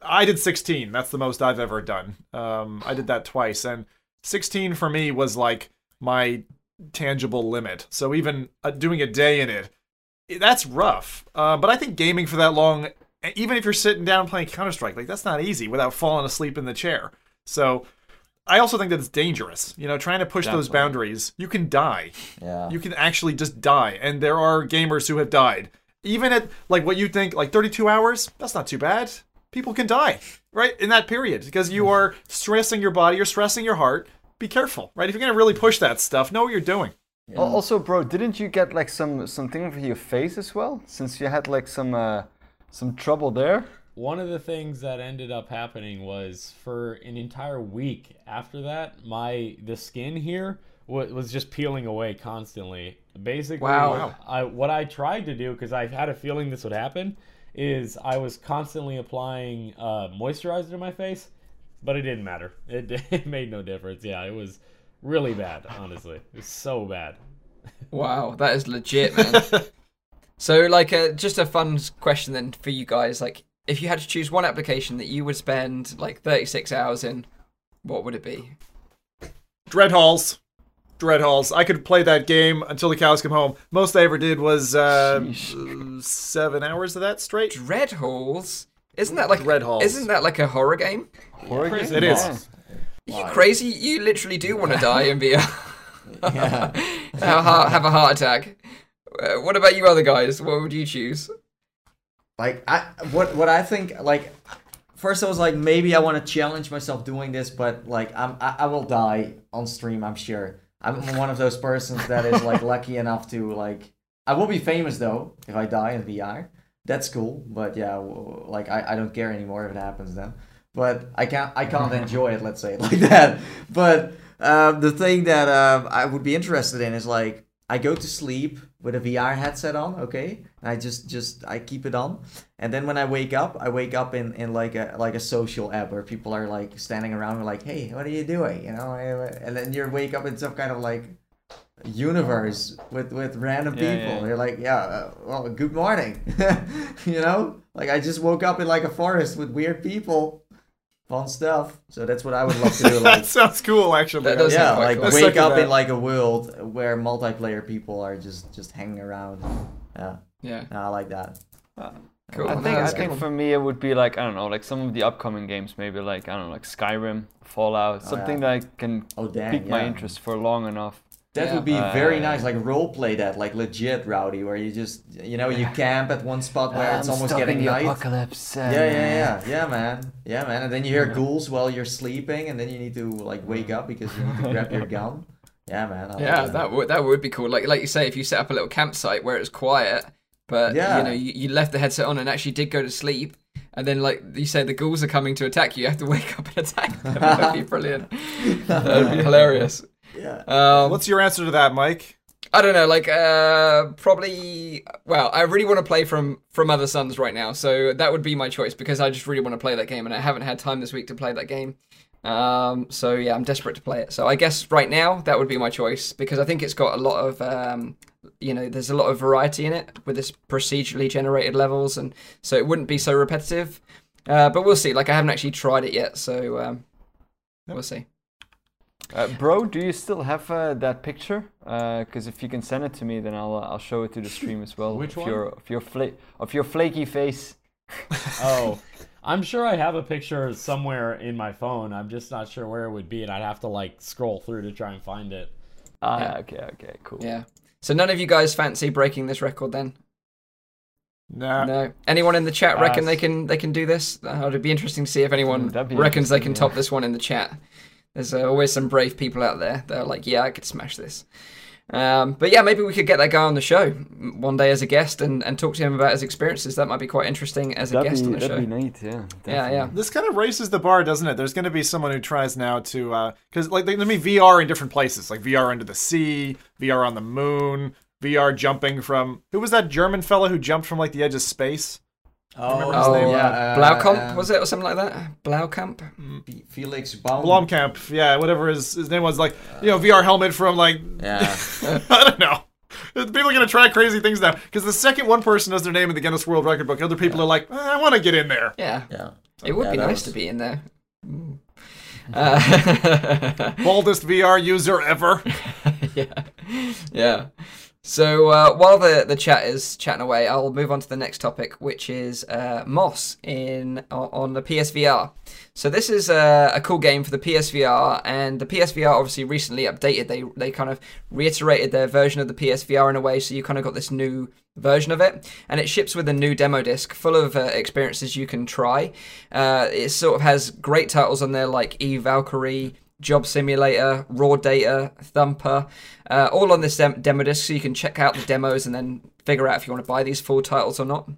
I did 16. That's the most I've ever done. Um, I did that twice, and 16 for me was like my tangible limit. So even uh, doing a day in it, that's rough. Uh, but I think gaming for that long, even if you're sitting down playing Counter Strike, like that's not easy without falling asleep in the chair. So I also think that it's dangerous. You know, trying to push those boundaries, you can die. Yeah. You can actually just die, and there are gamers who have died. Even at like what you think like 32 hours, that's not too bad. People can die right in that period because you are stressing your body, you're stressing your heart. Be careful, right? If you're gonna really push that stuff, know what you're doing. Al- Also, bro, didn't you get like some something for your face as well? Since you had like some uh, some trouble there. One of the things that ended up happening was for an entire week after that, my the skin here wa- was just peeling away constantly. Basically, Wow. I, what I tried to do because I had a feeling this would happen is I was constantly applying uh, moisturizer to my face, but it didn't matter. It, it made no difference. Yeah, it was really bad. Honestly, it was so bad. Wow, that is legit, man. so, like, uh, just a fun question then for you guys. Like, if you had to choose one application that you would spend like 36 hours in, what would it be? Dread Halls. Dread Halls. I could play that game until the cows come home. Most I ever did was uh, seven hours of that straight. Dread Halls? Isn't that like Dread Halls. Isn't that like a horror game? Horror game? It is. Yeah. Are you crazy? You literally do want to die in VR. Yeah. have, a heart, have a heart attack. Uh, what about you other guys? What would you choose? Like I what what I think like first I was like maybe I want to challenge myself doing this, but like I'm I, I will die on stream. I'm sure. I'm one of those persons that is like lucky enough to like. I will be famous though if I die in VR. That's cool, but yeah, like I, I don't care anymore if it happens then. But I can't I can't enjoy it. Let's say it like that. But um, the thing that um, I would be interested in is like I go to sleep with a VR headset on, okay, and I just just I keep it on, and then when I wake up, I wake up in, in like a like a social app where people are like standing around and like, hey, what are you doing, you know, and then you wake up in some kind of like universe with with random Yeah, people. yeah. You're like, yeah, uh, well, good morning, you know, like I just woke up in like a forest with weird people, fun stuff. So that's what I would love to do, like that sounds cool, actually. That does yeah, like cool. Wake up that. in like a world where multiplayer people are just just hanging around. Yeah, Yeah, no, I like that. Uh, cool. I No, think I think cool. for me it would be like I don't know, like some of the upcoming games, maybe like I don't know, like Skyrim, Fallout, oh, something yeah. that I can Oh dang, pique my interest for long enough. That Yeah. would be very Uh, nice, like role play that, like legit rowdy, where you just you know you camp at one spot where it's almost getting night. apocalypse. Yeah, yeah, yeah, yeah, man, yeah, man. And then you hear ghouls while you're sleeping, and then you need to like wake up because you need to grab your gun. Yeah, man. I like Yeah, that would that would be cool. Like like you say, if you set up a little campsite where it's quiet, but Yeah. you know you, you left the headset on and actually did go to sleep, and then like you say the ghouls are coming to attack you, you have to wake up and attack them. That'd be brilliant. That'd be hilarious. Yeah. Um, What's your answer to that, Mike? I don't know, like uh, probably. Well, I really want to play from from Other Suns right now, so that would be my choice because I just really want to play that game, and I haven't had time this week to play that game. Um, so yeah, I'm desperate to play it. So I guess right now that would be my choice because I think it's got a lot of, um, you know, there's a lot of variety in it with this procedurally generated levels, and so it wouldn't be so repetitive. Uh, but we'll see. Like I haven't actually tried it yet, so um, we'll see. Uh, bro, do you still have uh, that picture? Because if you can send it to me, then I'll uh, I'll show it to the stream as well. Which of one? Your, of your fla- of your flaky face. Oh, I'm sure I have a picture somewhere in my phone. I'm just not sure where it would be, and I'd have to like scroll through to try and find it. Ah, Yeah. okay, okay, cool. Yeah. So none of you guys fancy breaking this record then? Nah. No. Anyone in the chat reckon Uh, they can they can do this? Uh, it'd be interesting to see if anyone that'd be reckons they can interesting, top this one in the chat. There's uh, always some brave people out there that are like, yeah, I could smash this. Um, but yeah, maybe we could get that guy on the show one day as a guest and, and talk to him about his experiences. That might be quite interesting as a That'd guest be on the show. that'd be neat, yeah. yeah, definitely. yeah. This kind of raises the bar, doesn't it? There's going to be someone who tries now to, because like, let me VR in different places, like VR under the sea, VR on the moon, VR jumping from. Who was that German fella who jumped from like the edge of space? Oh, his Oh, yeah. uh, Blaukamp, uh, was it, or something like that? Blaukamp? F- Felix Baum. Blomkamp, yeah, whatever his his name was, like you know VR helmet from like Yeah. I don't know. People are gonna try crazy things now because the second one person has their name in the Guinness World Record book, other people are like, "Eh, I want to get in there. Yeah. Yeah. It would Yeah, be nice was- to be in there. Mm. Uh, Baldest VR user ever. yeah, yeah. So uh, while the, the chat is chatting away, I'll move on to the next topic, which is uh, Moss in on the PSVR. So this is a, a, cool game for the PSVR, and the PSVR obviously recently updated. They they kind of reiterated their version of the PSVR in a way, so you kind of got this new version of it, and it ships with a new demo disc full of uh, experiences you can try. Uh, it sort of has great titles on there like Eve Valkyrie. Job Simulator, Raw Data, Thumper, uh, all on this dem- demo disc, so you can check out the demos and then figure out if you want to buy these full titles or not.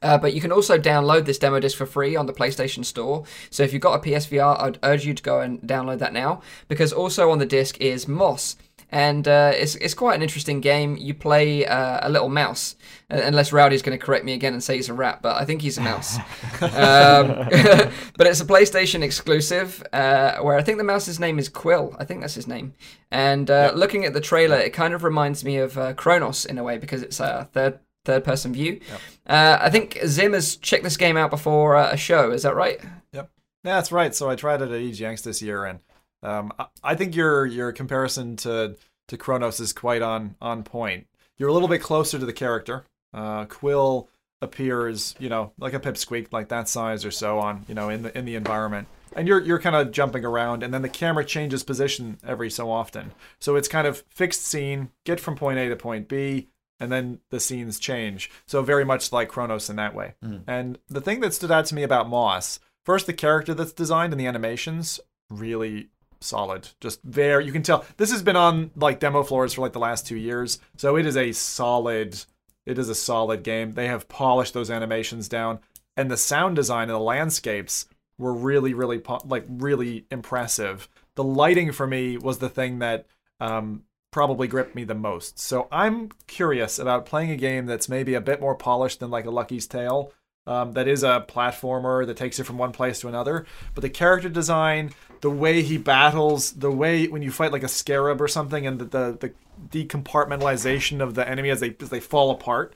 Uh, but you can also download this demo disc for free on the PlayStation Store. So if you've got a PSVR, I'd urge you to go and download that now. Because also on the disc is Moss, and uh, it's it's quite an interesting game. You play uh, a little mouse, uh, unless Rowdy's going to correct me again and say he's a rat, but I think he's a mouse. um, but it's a PlayStation exclusive, uh, where I think the mouse's name is Quill. I think that's his name. And uh, yep. looking at the trailer, it kind of reminds me of uh, Chronos in a way because it's a third third person view. Yep. I think Zim has checked this game out before a show. Is that right? Yep. Yeah, that's right. So I tried it at EGX this year, and um, I think your your comparison to to Chronos is quite on on point. You're a little bit closer to the character. Uh, Quill appears, you know, like a pipsqueak, like that size or so on, you know, in the in the environment. And you're you're kind of jumping around, and then the camera changes position every so often. So it's kind of fixed scene, get from point A to point B, and then the scenes change. So very much like Chronos in that way. Mm. And the thing that stood out to me about Moss, first the character that's designed and the animations really solid. Just very, you can tell this has been on like demo floors for like the last two years, so it is a solid. It is a solid game. They have polished those animations down, and the sound design and the landscapes were really, really like really impressive. The lighting for me was the thing that um, probably gripped me the most. So I'm curious about playing a game that's maybe a bit more polished than like a Lucky's Tale. Um, that is a platformer that takes it from one place to another. But the character design, the way he battles, the way when you fight like a scarab or something, and the the, the decompartmentalization of the enemy as they as they fall apart.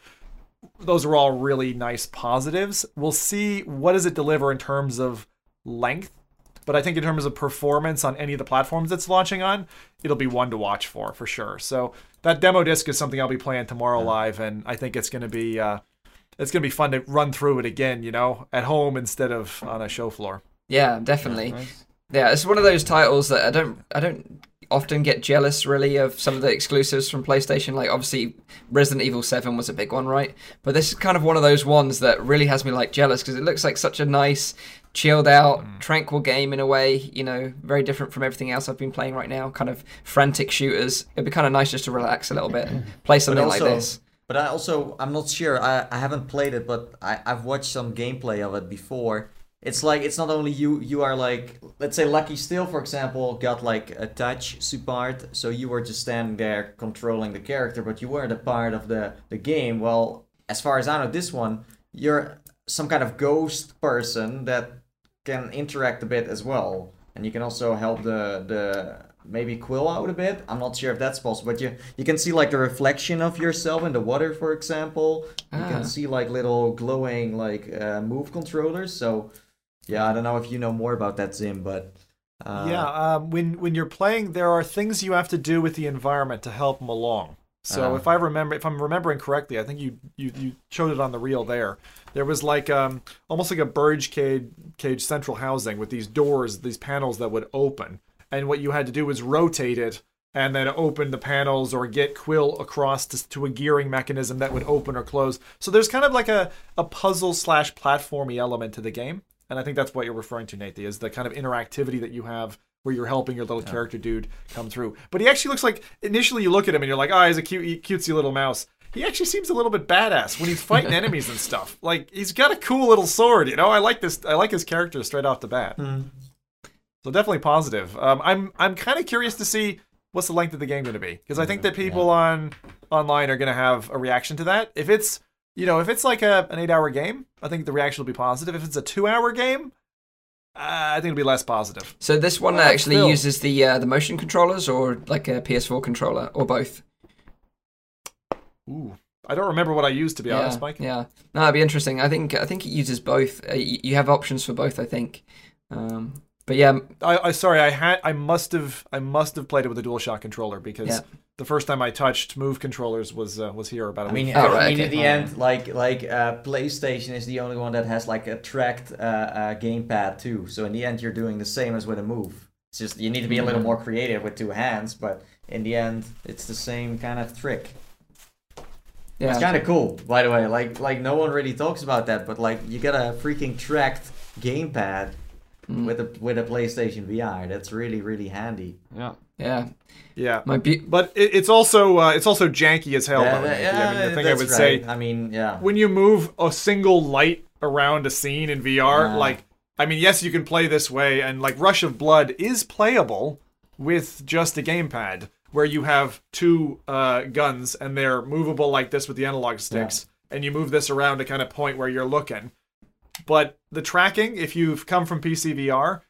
Those are all really nice positives. We'll see what does it deliver in terms of length, but I think in terms of performance on any of the platforms it's launching on, it'll be one to watch for for sure. So that demo disc is something I'll be playing tomorrow live, and I think it's going to be uh, it's going to be fun to run through it again, you know, at home instead of on a show floor. Yeah, definitely. Nice. Yeah, it's one of those titles that I don't I don't often get jealous really of some of the exclusives from PlayStation. Like obviously Resident Evil 7 was a big one, right? But this is kind of one of those ones that really has me like jealous because it looks like such a nice chilled out, mm. tranquil game in a way, you know, very different from everything else I've been playing right now, kind of frantic shooters. It'd be kind of nice just to relax a little bit and play something also, like this. But I also I'm not sure. I, I haven't played it, but I, I've watched some gameplay of it before it's like it's not only you you are like let's say Lucky's Tale for example got like a touch support so you were just standing there controlling the character but you weren't a part of the the game well as far as i know this one you're some kind of ghost person that can interact a bit as well and you can also help the the maybe quill out a bit i'm not sure if that's possible but you you can see like the reflection of yourself in the water for example ah. you can ah. see like little glowing like uh, move controllers so yeah, I don't know if you know more about that, Zim, but uh... yeah, um, when when you're playing, there are things you have to do with the environment to help them along. So uh, if I remember, if I'm remembering correctly, I think you, you you showed it on the reel there. There was like um almost like a bird's cage cage central housing with these doors, these panels that would open, and what you had to do was rotate it and then open the panels or get quill across to, to, a gearing mechanism that would open or close. So there's kind of like a, a puzzle slash platformy element to the game. And I think that's what you're referring to, Nate, is the kind of interactivity that you have where you're helping your little yeah. character dude come through. But he actually looks like initially you look at him and you're like, oh, he's a cute, cutesy little mouse. He actually seems a little bit badass when he's fighting enemies and stuff. Like he's got a cool little sword, you know. I like this. I like his character straight off the bat. Mm. So definitely positive. Um, I'm I'm kind of curious to see what's the length of the game going to be because I think that people yeah. on online are going to have a reaction to that. If it's you know, if it's like a, an eight hour game, I think the reaction will be positive. If it's a two hour game, uh, I think it'll be less positive. So this one actually still. uses the uh, the motion controllers or like a PS4 controller or both. Ooh, I don't remember what I used to be yeah, honest, Mike. Yeah, no, it'd be interesting. I think I think it uses both. Uh, you have options for both. I think. Um, but yeah, I, I sorry, I had I must have I must have played it with a DualShock controller because yeah. the first time I touched Move controllers was uh, was here about a I mean, week. Oh, I mean, okay. in the end, like like uh, PlayStation is the only one that has like a tracked uh, uh, gamepad too. So in the end, you're doing the same as with a move. It's just you need to be a little more creative with two hands, but in the end, it's the same kind of trick. Yeah. It's kind of cool, by the way. Like like no one really talks about that, but like you get a freaking tracked gamepad Mm. with a with a PlayStation VR. That's really really handy. Yeah. yeah. yeah, My be- but it, it's also uh, it's also janky as hell. Yeah, though, that- Nancy. I mean, the thing I would right. say I mean, yeah. when you move a single light around a scene in VR, Yeah. like I mean, yes, you can play this way, and like Rush of Blood is playable with just a gamepad, where you have two uh, guns and they're movable like this with the analog sticks, and you move this around to kind of point where you're looking. But the tracking, if you've come from PC VR,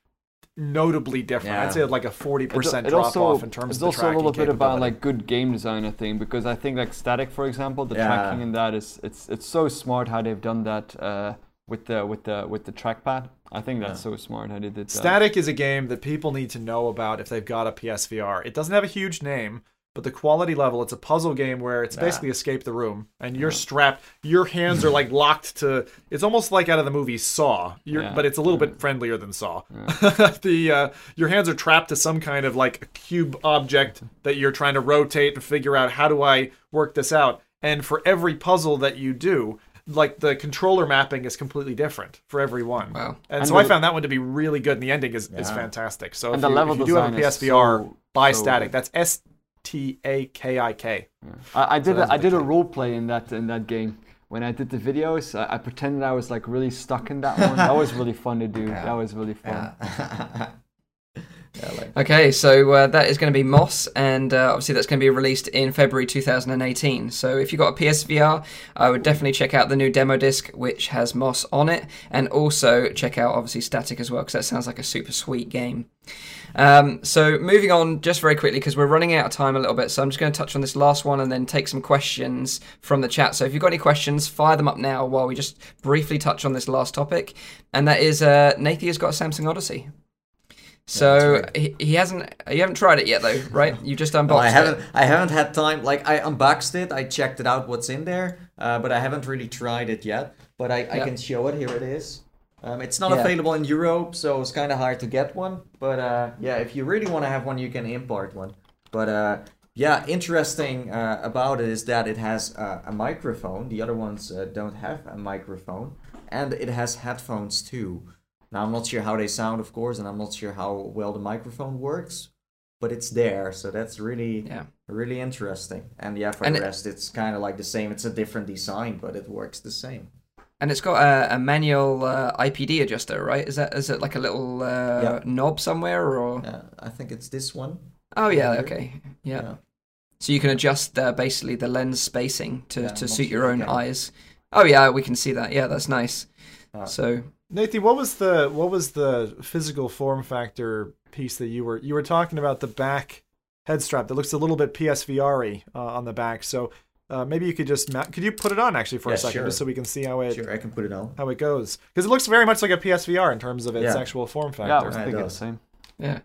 notably different. Yeah. I'd say like a forty percent it drop also, off in terms it's of the also a little bit about capability. like good game designer thing because I think like Statik, for example, the Yeah. tracking in that is it's it's so smart how they've done that uh, with the with the with the trackpad. I think that's so smart how they did that. Statik is a game that people need to know about if they've got a PSVR. It doesn't have a huge name, but the quality level, it's a puzzle game where it's basically escape the room and you're strapped, your hands are like locked to it's almost like out of the movie Saw. Yeah. but it's a little bit friendlier than Saw. the uh, your hands are trapped to some kind of like cube object that you're trying to rotate and figure out how do I work this out. And for every puzzle that you do, like the controller mapping is completely different for every one. Wow. And, And so I found that one to be really good, and the ending is, is fantastic. So And if the you, level if you do have a PSVR, so- buy so Statik. good. That's S T A K I K. I, I did that's a, I the did a role play in that in that game. When I did the videos, I, I pretended I was like really stuck in that one. that was really fun to do. That was really fun. Yeah. Okay, so uh, that is going to be Moss, and uh, obviously that's going to be released in February 2018. So if you've got a PSVR, I would definitely check out the new demo disc, which has Moss on it, and also check out obviously Statik as well, because that sounds like a super sweet game. Um, so moving on, just very quickly, because we're running out of time a little bit, so I'm just going to touch on this last one and then take some questions from the chat. So if you've got any questions, fire them up now while we just briefly touch on this last topic, and that is uh, Nathie's got a Samsung Odyssey. So he, he hasn't. You haven't tried it yet, though, right? You just unboxed Well, I haven't. it. I haven't had time. Like I unboxed it. I checked it out. What's in there? Uh, but I haven't really tried it yet. But I, I can show it. Here it is. Um, it's not Yeah. available in Europe, so it's kind of hard to get one. But uh, yeah, if you really want to have one, you can import one. But uh, yeah, interesting uh, about it is that it has uh, a microphone. The other ones uh, don't have a microphone, and it has headphones too. Now I'm not sure how they sound, of course, and I'm not sure how well the microphone works, but it's there, so that's really Yeah. really interesting. And yeah, for And the it- rest, it's kind of like the same. It's a different design, but it works the same. And it's got a, a manual uh, IPD adjuster, right? Is that is it like a little uh, Yeah. knob somewhere, or? Uh, I think it's this one. Oh yeah, Here. okay, yeah. Yeah. So you can adjust uh, basically the lens spacing to, Yeah, to suit your own eyes. Oh yeah, we can see that. Yeah, that's nice. Uh, So Nathan, what was the what was the physical form factor piece that you were you were talking about the back head strap that looks a little bit PSVR-y uh, on the back. So uh, maybe you could just ma- could you put it on actually for Yeah, a second sure. just so we can see how it Sure, I can put it on. how it goes because it looks very much like a PSVR in terms of its Yeah. actual form Yeah, I factor. was It thinking the does. same. yeah,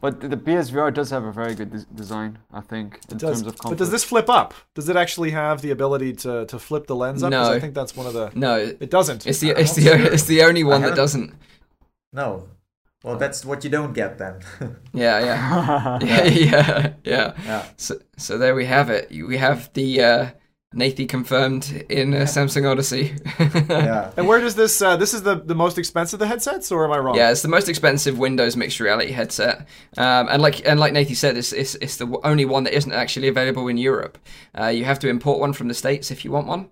But the PSVR does have a very good des- design, I think, in does. terms of comfort. But does this flip up? Does it actually have the ability to, to flip the lens up? No. I think that's one of the. no, It doesn't. it's the it's the it's the only one that haven't- doesn't. No. Well, that's what you don't get then. Yeah, yeah, yeah, yeah, yeah. yeah. So so there we have it. We have the uh, Nathie confirmed in uh, Samsung Odyssey. Yeah. And where does this? Uh, this is the, the most expensive of the headsets, or am I wrong? Yeah, it's the most expensive Windows mixed reality headset, um, and like and like Nathan said, it's, it's it's the only one that isn't actually available in Europe. Uh, you have to import one from the states if you want one.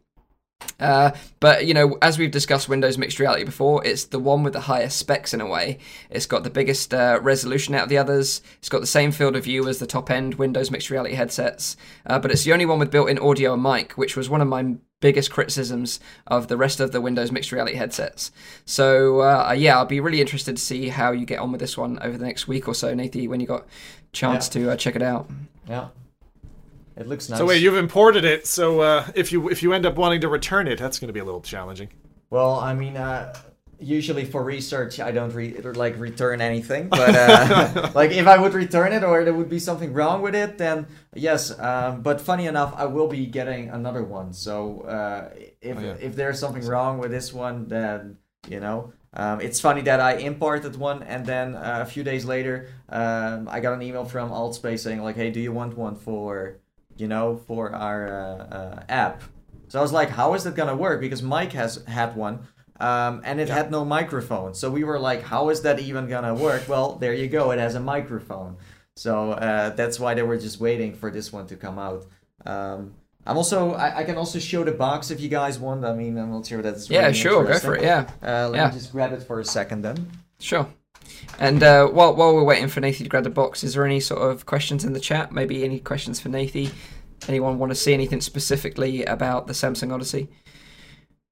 Uh, but you know, as we've discussed Windows mixed reality before, it's the one with the highest specs in a way. It's got the biggest uh, resolution out of the others. It's got the same field of view as the top end Windows mixed reality headsets, uh, but it's the only one with built-in audio and mic, which was one of my biggest criticisms of the rest of the Windows mixed reality headsets. So uh, yeah, I'll be really interested to see how you get on with this one over the next week or so, Nathan, when you got chance to uh, check it out. Yeah. It looks nice. So wait, you've imported it. So uh, if you if you end up wanting to return it, that's going to be a little challenging. Well, I mean, uh, usually for research I don't re- like return anything, but uh, like if I would return it or there would be something wrong with it, then yes. Um, but funny enough, I will be getting another one. So uh, if Oh, yeah. if there's something wrong with this one, then you know. Um, it's funny that I imported one and then uh, a few days later um, I got an email from Altspace saying like, "Hey, do you want one for, you know, for our uh, uh, app?" So I was like, "How is that gonna work?" Because Mike has had one, um, and it had no microphone. So we were like, "How is that even gonna work?" Well, there you go. It has a microphone. So uh, that's why they were just waiting for this one to come out. Um, I'm also I, I can also show the box if you guys want. I mean, I'm not sure that's Yeah, really sure, go for it. Yeah, Uh, let Yeah. me just grab it for a second then. sure. And uh, while while we're waiting for Nathie to grab the box, is there any sort of questions in the chat? Maybe any questions for Nathie? Anyone want to see anything specifically about the Samsung Odyssey?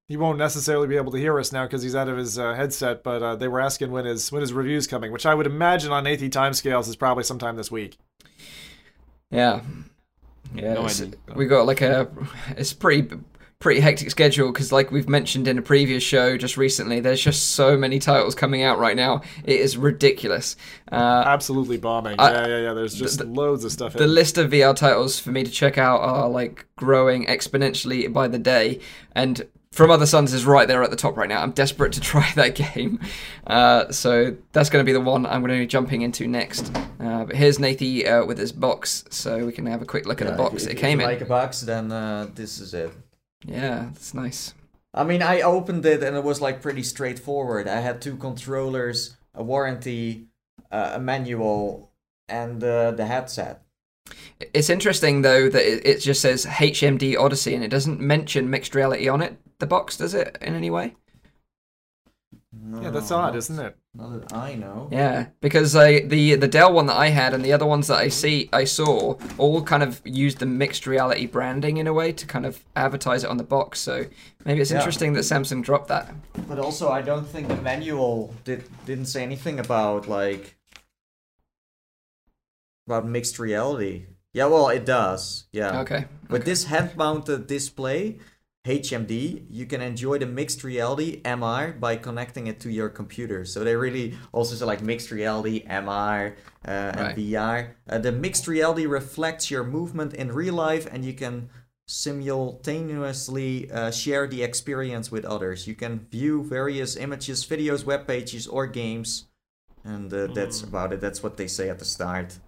He won't necessarily be able to hear us now because he's out of his uh, headset. But uh, they were asking when his when his review's coming, which I would imagine on 80 timescales is probably sometime this week. Yeah, yeah. No idea. we got like a it's pretty pretty hectic schedule because like we've mentioned in a previous show just recently, there's just so many titles coming out right now. It is ridiculous. Uh, Absolutely bombing. I- yeah, yeah, yeah. There's just the- loads of stuff. the in. list of VR titles for me to check out are like growing exponentially by the day, and From Other Suns is right there at the top right now. I'm desperate to try that game, uh, so that's going to be the one I'm going to be jumping into next. Uh, but here's Nathie uh, with his box, so we can have a quick look at the box if, it if came you in. like a box, then uh, this is it. Yeah, that's nice. I mean, I opened it and it was like pretty straightforward. I had two controllers, a warranty, uh, a manual, and uh, the headset. It's interesting though that it, it just says HMD Odyssey and it doesn't mention mixed reality on it. The box does it in any way? No, yeah, that's odd, isn't it? Not that I know. Yeah, because I the the Dell one that I had and the other ones that I mm-hmm. see I saw all kind of used the mixed reality branding in a way to kind of advertise it on the box. So maybe it's Yeah. interesting that Samsung dropped that. But also, I don't think the manual did didn't say anything about like about mixed reality. Yeah, well, it does. Yeah. Okay. With this hand-mounted display, HMD, you can enjoy the mixed reality MR by connecting it to your computer. So they really also say like mixed reality MR uh, and Right. VR. Uh, the mixed reality reflects your movement in real life, and you can simultaneously uh, share the experience with others. You can view various images, videos, web pages, or games. And uh, that's about it. That's what they say at the start.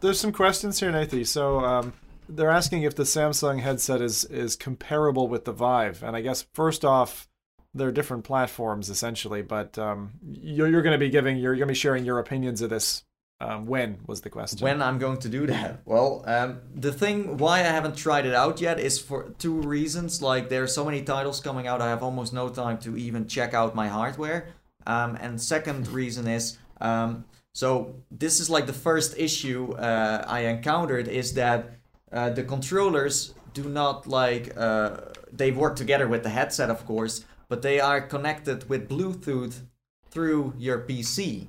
There's some questions here, Nathan. So um, they're asking if the Samsung headset is is comparable with the Vive, and I guess first off, they're different platforms essentially. But um, you're you're going to be giving you're going to be sharing your opinions of this. Um, when was the question? when I'm going to do that. Well, um, the thing why I haven't tried it out yet is for two reasons. Like there are so many titles coming out, I have almost no time to even check out my hardware. Um, and second reason is um, so this is like the first issue uh, I encountered is that uh, the controllers do not like uh, they work together with the headset, of course, but they are connected with Bluetooth through your PC.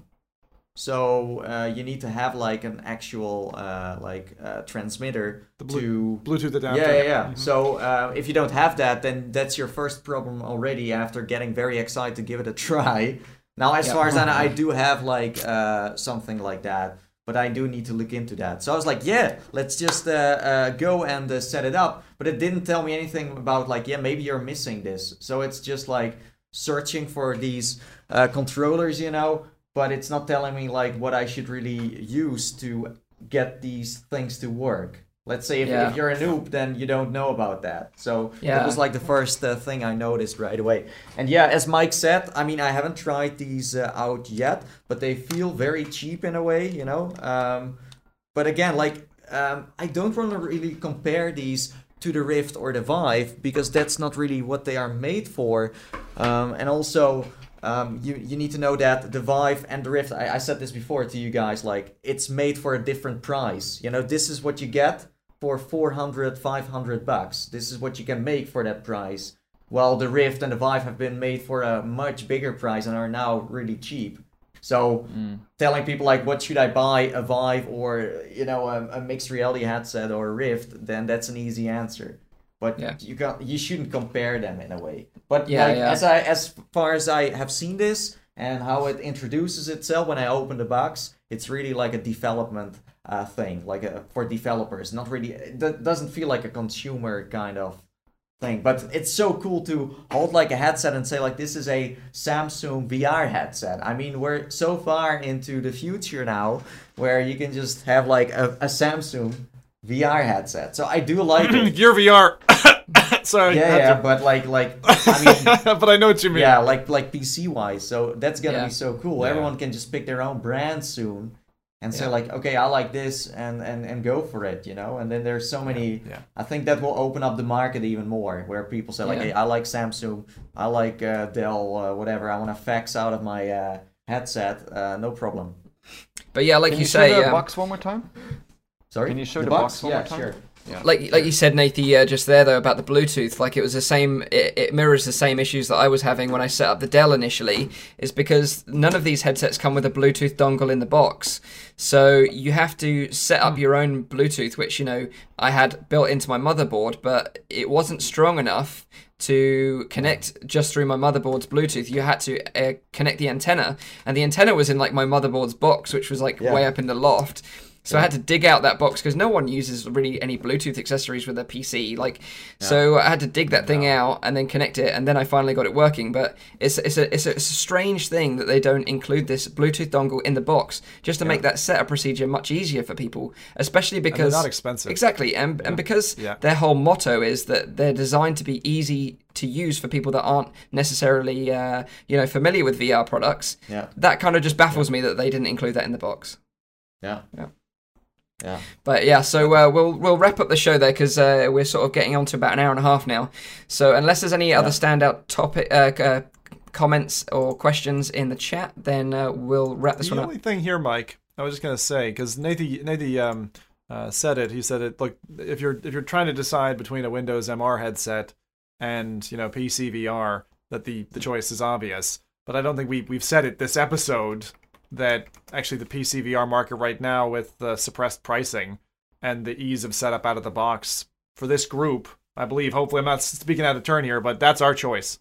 So uh, you need to have like an actual uh, like uh, transmitter The Blu- to Bluetooth adapter. yeah, yeah, yeah. So uh, if you don't have that, then that's your first problem already. After getting very excited to give it a try. Now, as Yeah. far as I know, I do have like uh, something like that, but I do need to look into that. So I was like, yeah, let's just uh, uh, go and uh, set it up. But it didn't tell me anything about like, yeah, maybe you're missing this. So it's just like searching for these uh, controllers, you know. But it's not telling me like what I should really use to get these things to work. Let's say if, Yeah. if you're a noob, then you don't know about that. So Yeah. that was like the first uh, thing I noticed right away. And yeah, as Mike said, I mean, I haven't tried these uh, out yet, but they feel very cheap in a way, you know. Um, but again, like um, I don't want to really compare these to the Rift or the Vive because that's not really what they are made for. Um, and also, um, you you need to know that the Vive and the Rift. I, I said this before to you guys. Like it's made for a different price. You know, this is what you get for 400 500 bucks this is what you can make for that price while the rift and the vive have been made for a much bigger price and are now really cheap so mm. telling people like what should i buy a vive or you know a, a mixed reality headset or a rift then that's an easy answer but Yeah. you got you shouldn't compare them in a way. But Yeah, like yeah. as I as far as I have seen this and how it introduces itself when I open the box, it's really like a development uh, thing, like a, for developers. Not really, it do- doesn't feel like a consumer kind of thing. But it's so cool to hold like a headset and say like this is a Samsung VR headset. I mean, we're so far into the future now where you can just have like a, a Samsung VR headset. So I do like it. Your VR. Sorry. yeah, yeah, to- but like like I mean but I know what you mean. yeah, like like PC wise. So that's gonna Yeah. be so cool. Yeah. Everyone can just pick their own brand soon and say like, okay, I like this and and and go for it, you know. And then there's so many. yeah. I think that will open up the market even more, where people say like, Yeah. hey, I like Samsung, I like uh, Dell, uh, whatever. I want to fax out of my uh, headset, uh, no problem. But yeah, like Can you, you show say, the um, box one more time? Sorry. Can you show the box one yeah, more time? Yeah, sure. Like like you said, Nathie, uh, just there though about the Bluetooth, like it was the same. It, it mirrors the same issues that I was having when I set up the Dell initially. Is because none of these headsets come with a Bluetooth dongle in the box, so you have to set up your own Bluetooth, which you know I had built into my motherboard, but it wasn't strong enough to connect just through my motherboard's Bluetooth. You had to uh, connect the antenna, and the antenna was in like my motherboard's box, which was like Yeah. way up in the loft. So I had to dig out that box because no one uses really any Bluetooth accessories with their PC. Like, so I had to dig that thing out and then connect it, and then I finally got it working. But it's it's a it's a, it's a strange thing that they don't include this Bluetooth dongle in the box just to make that setup procedure much easier for people, especially they're because not expensive. Exactly, and and because Yeah. their whole motto is that they're designed to be easy to use for people that aren't necessarily uh, you know familiar with VR products. Yeah. That kind of just baffles me that they didn't include that in the box. Yeah. Yeah. Yeah. But yeah, so uh, we'll we'll wrap up the show there because uh, we're sort of getting on to about an hour and a half now. So unless there's any other standout topic uh, uh, comments or questions in the chat, then uh, we'll wrap this the one up. The only thing here, Mike, I was just gonna say because Nathie, Nathie um, uh, said it. He said it. Look, if you're if you're trying to decide between a Windows MR headset and you know PC VR, that the the choice is obvious. But I don't think we we've said it this episode that actually the PC VR market right now with the suppressed pricing and the ease of setup out of the box for this group, I believe. Hopefully, I'm not speaking out of turn here, but that's our choice.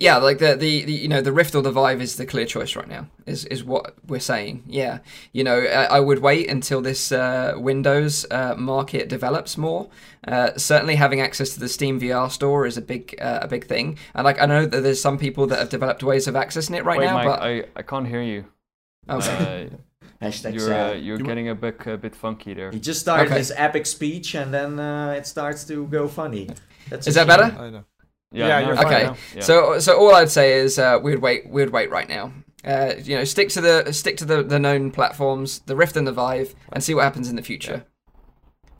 Yeah, like the, the the you know the Rift or the Vive is the clear choice right now. Is is what we're saying. Yeah, you know I, I would wait until this uh, Windows uh, market develops more. Uh, certainly, having access to the Steam VR store is a big uh, a big thing. And like I know that there's some people that have developed ways of accessing it right Wait, now. Mike, but I, I can't hear you. Okay. Uh, Hashtag you're uh, you're getting a bit a bit funky there. He just started Okay. his epic speech and then uh, it starts to go funny. That's Is that better? I know. Yeah, Yeah, now you're fine Okay, now. Yeah. so so all I'd say is uh, we'd wait we'd wait right now. Uh, you know, stick to the stick to the, the known platforms, the Rift and the Vive, and see what happens in the future.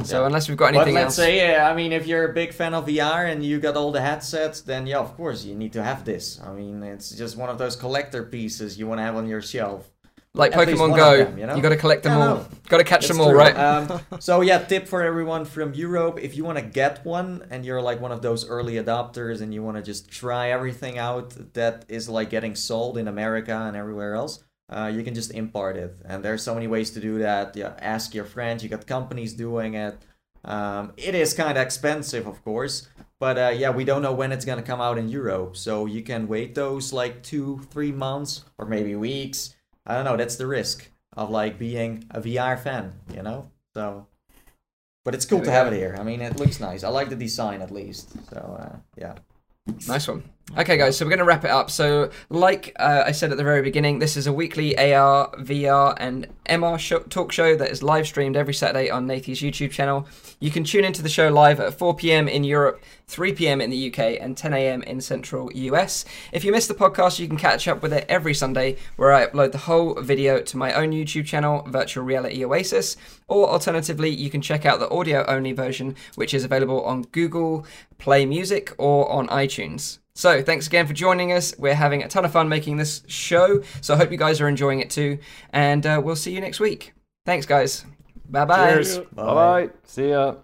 So Yeah. unless we've got anything But anything let's else, say, yeah, I mean, if you're a big fan of VR and you got all the headsets, then yeah, of course you need to have this. I mean, it's just one of those collector pieces you want to have on your shelf. Like at Pokemon Go, them, you know? got to collect them Yeah, all, no. got to catch That's them all, true. right? Um, so yeah, tip for everyone from Europe: if you want to get one and you're like one of those early adopters and you want to just try everything out that is like getting sold in America and everywhere else, uh, you can just import it. And there's so many ways to do that. Yeah, ask your friends. You got companies doing it. Um, it is kind of expensive, of course, but uh, yeah, we don't know when it's gonna come out in Europe, so you can wait those like two, three months or maybe weeks. I don't know. That's the risk of like being a VR fan, you know. So, but it's cool There to have it here. I mean, it looks nice. I like the design at least. So uh, yeah. Nice one. Okay, guys, so we're going to wrap it up. So, like uh, I said at the very beginning, this is a weekly AR, VR, and MR show, talk show that is live streamed every Saturday on Nathie's YouTube channel. You can tune into the show live at 4 p.m. in Europe, 3 p.m. in the UK, and 10 a.m. in Central US. If you missed the podcast, you can catch up with it every Sunday, where I upload the whole video to my own YouTube channel, Virtual Reality Oasis. Or alternatively, you can check out the audio only version, which is available on Google Play Music or on iTunes. So, thanks again for joining us. We're having a ton of fun making this show, so I hope you guys are enjoying it too. And uh, we'll see you next week. Thanks, guys. Bye bye. Cheers. Bye bye. See ya.